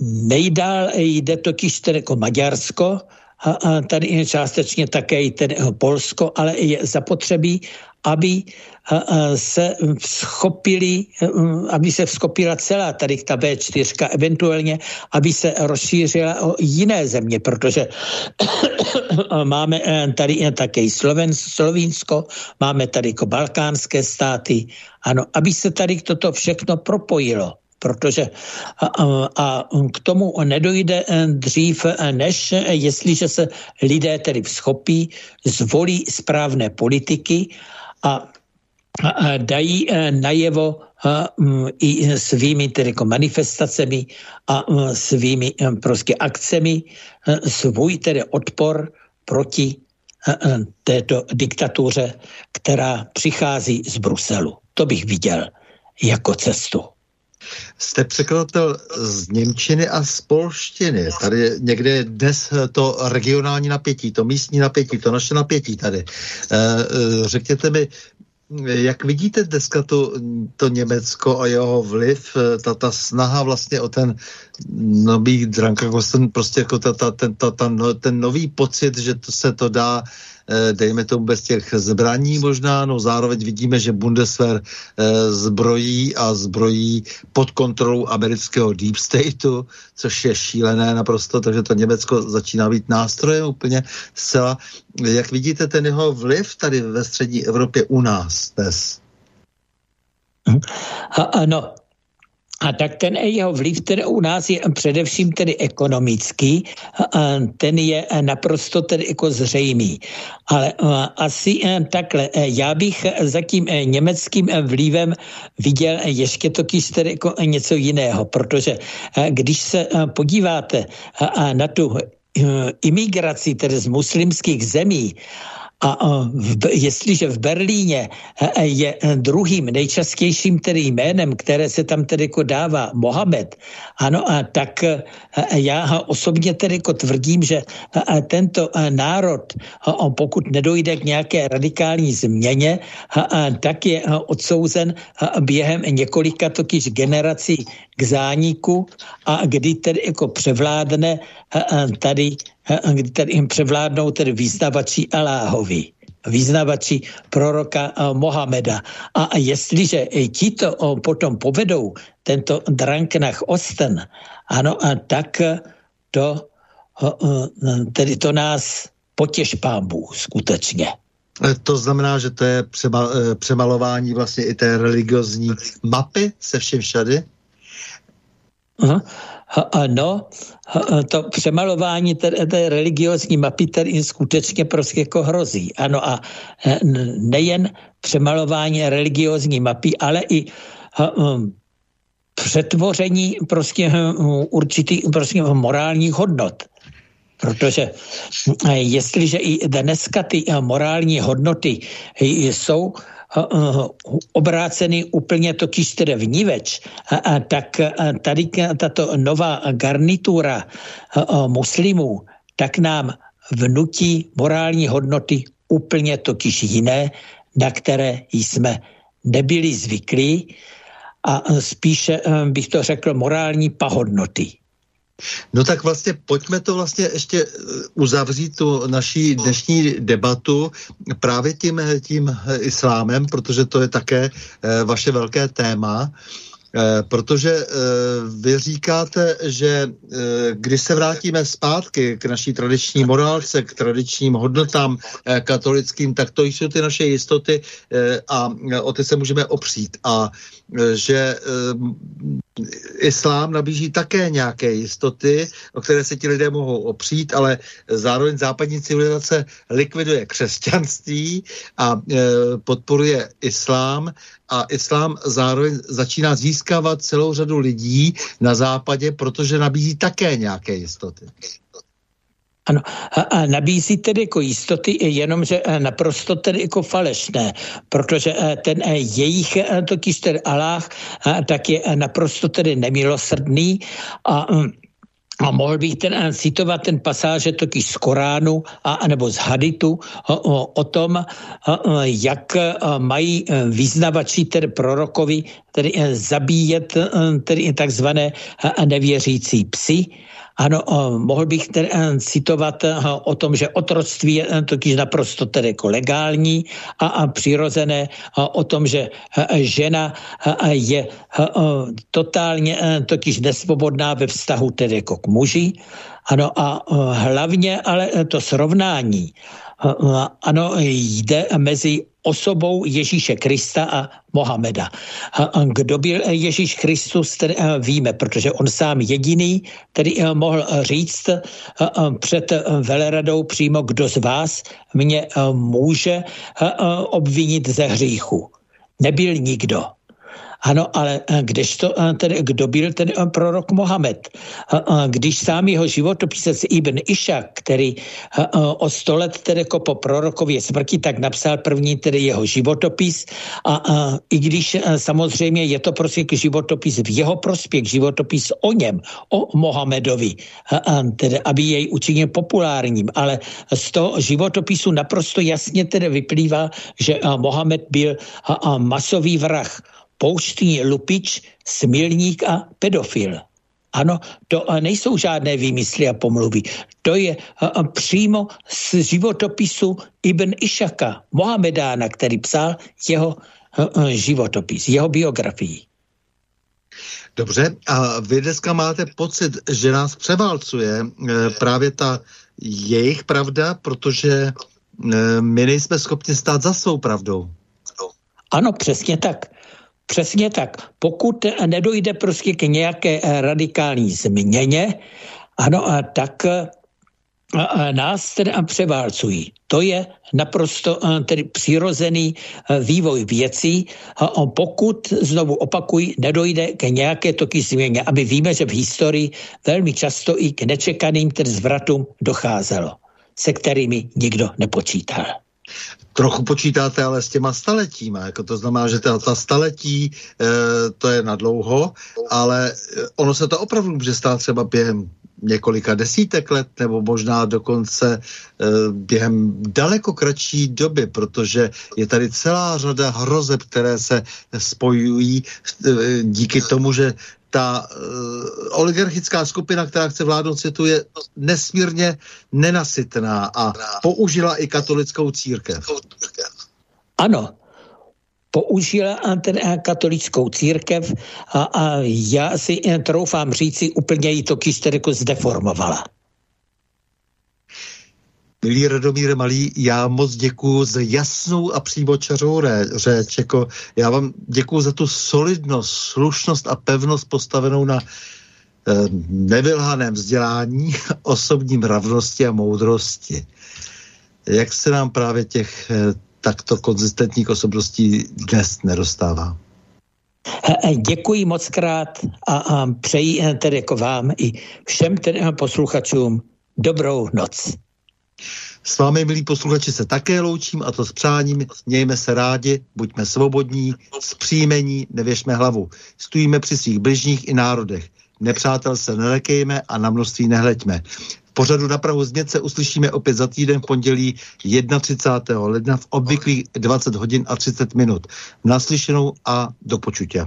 nejdál jde totiž tedy jako Maďarsko, a tady je částečně také i tedy Polsko, ale je zapotřebí, aby se schopili, aby se schopila celá tady ta B4, eventuálně, aby se rozšířila o jiné země, protože máme e, tady také Slovensko, máme tady jako balkánské státy, ano, aby se tady toto všechno propojilo protože a, a, k tomu nedojde e, dřív, e, než jestliže se lidé tedy schopí, zvolí správné politiky a dají e, najevo i svými tedy jako manifestacemi a svými prostě akcemi svůj tedy odpor proti této diktatuře, která přichází z Bruselu. To bych viděl jako cestu. Jste překladatel z Němčiny a z Polštiny. Tady někde je dnes to regionální napětí, to místní napětí, to naše napětí tady. E, řekněte mi, jak vidíte dneska to, to Německo a jeho vliv, ta, ta snaha vlastně o ten nový Drankagosten, prostě jako ta, ta, ten, ta, ta, no, ten nový pocit, že to se to dá Eh, dejme tomu bez těch zbraní možná, no zároveň vidíme, že Bundeswehr eh, zbrojí a zbrojí pod kontrolou amerického deep stateu, což je šílené naprosto, takže to Německo začíná být nástrojem úplně zcela. Jak vidíte ten jeho vliv tady ve střední Evropě u nás dnes? Ano, a tak ten jeho vliv tedy u nás je především tedy ekonomický, ten je naprosto tedy jako zřejmý. Ale asi e, takhle, e, já bych za tím e, německým vlivem viděl ještě totiž tedy jako něco jiného, protože když se podíváte na tu imigraci tedy z muslimských zemí, a v, jestliže v Berlíně e, e, je druhým nejčastějším tedy jménem, které se tam tedy jako dává Mohamed, ano, a tak e, já osobně tedy jako tvrdím, že tento národ, pokud nedojde k nějaké radikální změně, tak je odsouzen během několika totiž generací k zániku a kdy tedy jako převládne tady kdy tady jim převládnou tedy význavači Aláhovi význavači proroka Mohameda. A jestliže tito potom povedou tento Dranknach Osten, ano, a tak to, tedy to nás potěž pámbu skutečně. To znamená, že to je e, přemalování vlastně i té religiozní mapy se všem všady? Aha. Ano, to přemalování té, religiozní mapy tady skutečně prostě jako hrozí. Ano a e, nejen přemalování religiozní mapy, ale i um, přetvoření prostě hm, určitých prostě morálních hodnot. Protože e, jestliže i dneska ty morální hodnoty jsou obrácený úplně totiž tedy vníveč, tak tady tato nová garnitura muslimů, tak nám vnutí morální hodnoty úplně totiž jiné, na které jsme nebyli zvyklí a spíše bych to řekl morální pahodnoty. No tak vlastně pojďme to vlastně ještě eh, uzavřít tu naší dnešní debatu právě tím, tím islámem, protože to je také eh, vaše velké téma. Eh, protože eh, vy říkáte, že eh, když se vrátíme zpátky k naší tradiční morálce, k tradičním hodnotám katolickým, tak to jsou ty naše jistoty a o ty se můžeme opřít. A že islám nabíží také nějaké jistoty, o které se ti lidé mohou opřít, ale zároveň západní civilizace likviduje křesťanství a podporuje islám a islám zároveň začíná získávat celou řadu lidí na západě, protože nabízí také nějaké jistoty. Ano, a, a nabízí tedy jako jistoty, jenomže naprosto tedy jako falešné, protože ten jejich totiž ten Aláh tak je naprosto tedy nemilosrdný a mm, a mohl bych ten, citovat ten pasáže totiž z Koránu a, nebo z Haditu o, o, o tom, jak mají vyznavači tedy prorokovi tedy zabíjet tedy takzvané nevěřící psy ano, mohl bych tedy eh, citovat eh, o tom, že otroctví je eh, totiž naprosto tedy jako legální a, a přirozené, o tom, že žena je totálně totiž nesvobodná ve vztahu tedy jako k muži. Ano, a hlavně ale to srovnání ano, jde mezi osobou Ježíše Krista a Mohameda. Kdo byl Ježíš Kristus, ten víme, protože on sám jediný, který mohl říct před veleradou přímo, kdo z vás mě může obvinit ze hříchu. Nebyl nikdo. Ano, ale eh, kdežto, eh, tedy, kdo byl ten eh, prorok Mohamed? Když sám jeho životopisec Ibn Ishak, který o sto let tedy jako po prorokově smrti, tak napsal první tedy jeho životopis. A, i když samozřejmě je to prostě životopis v jeho prospěch, životopis o něm, o Mohamedovi, tedy, aby jej učinil populárním, ale z toho životopisu naprosto jasně tedy vyplývá, že Mohamed byl masový vrah pouštní lupič, smilník a pedofil. Ano, to nejsou žádné výmysly a pomluvy. To je přímo z životopisu Ibn Išaka, Mohamedána, který psal jeho životopis, jeho biografii. Dobře, a vy dneska máte pocit, že nás převálcuje právě ta jejich pravda, protože my nejsme schopni stát za svou pravdou. Ano, přesně tak. Přesně tak. Pokud nedojde prostě k nějaké eh, radikální změně, ano, a tak eh, nás tedy převálcují. To je naprosto eh, tedy přirozený vývoj věcí. Pokud, znovu opakují, nedojde k nějaké toky změně, aby víme, že v historii velmi často i k nečekaným tedy zvratům docházelo, se kterými nikdo nepočítal trochu počítáte ale s těma staletíma, jako to znamená, že ta, ta staletí, e, to je na dlouho, ale eh, ono se to opravdu může stát třeba během několika desítek let nebo možná dokonce e, během daleko kratší doby, protože je tady celá řada hrozeb, které se spojují e, díky tomu, že ta uh, oligarchická skupina, která chce vládnout světu, je nesmírně nenasytná a použila i katolickou církev. Ano, použila katolickou církev a, a já si troufám říci, úplně ji to kysteriku zdeformovala. Milý Radomíre Malý, já moc děkuji za jasnou a přímočařou řeč. Jako já vám děkuji za tu solidnost, slušnost a pevnost postavenou na eh, nevylhaném vzdělání, osobní mravnosti a moudrosti. Jak se nám právě těch eh, takto konzistentních osobností dnes nedostává? Děkuji moc krát a, a přeji eh, tedy jako vám i všem tedy posluchačům dobrou noc. S vámi, milí posluchači, se také loučím a to s přáním. Mějme se rádi, buďme svobodní, zpříjmení, nevěšme hlavu. Stojíme při svých bližních i národech. Nepřátel se nelekejme a na množství nehleďme. V pořadu na Prahu změt se uslyšíme opět za týden v pondělí 31. ledna v obvyklých 20 hodin a 30 minut. Naslyšenou a do počutě.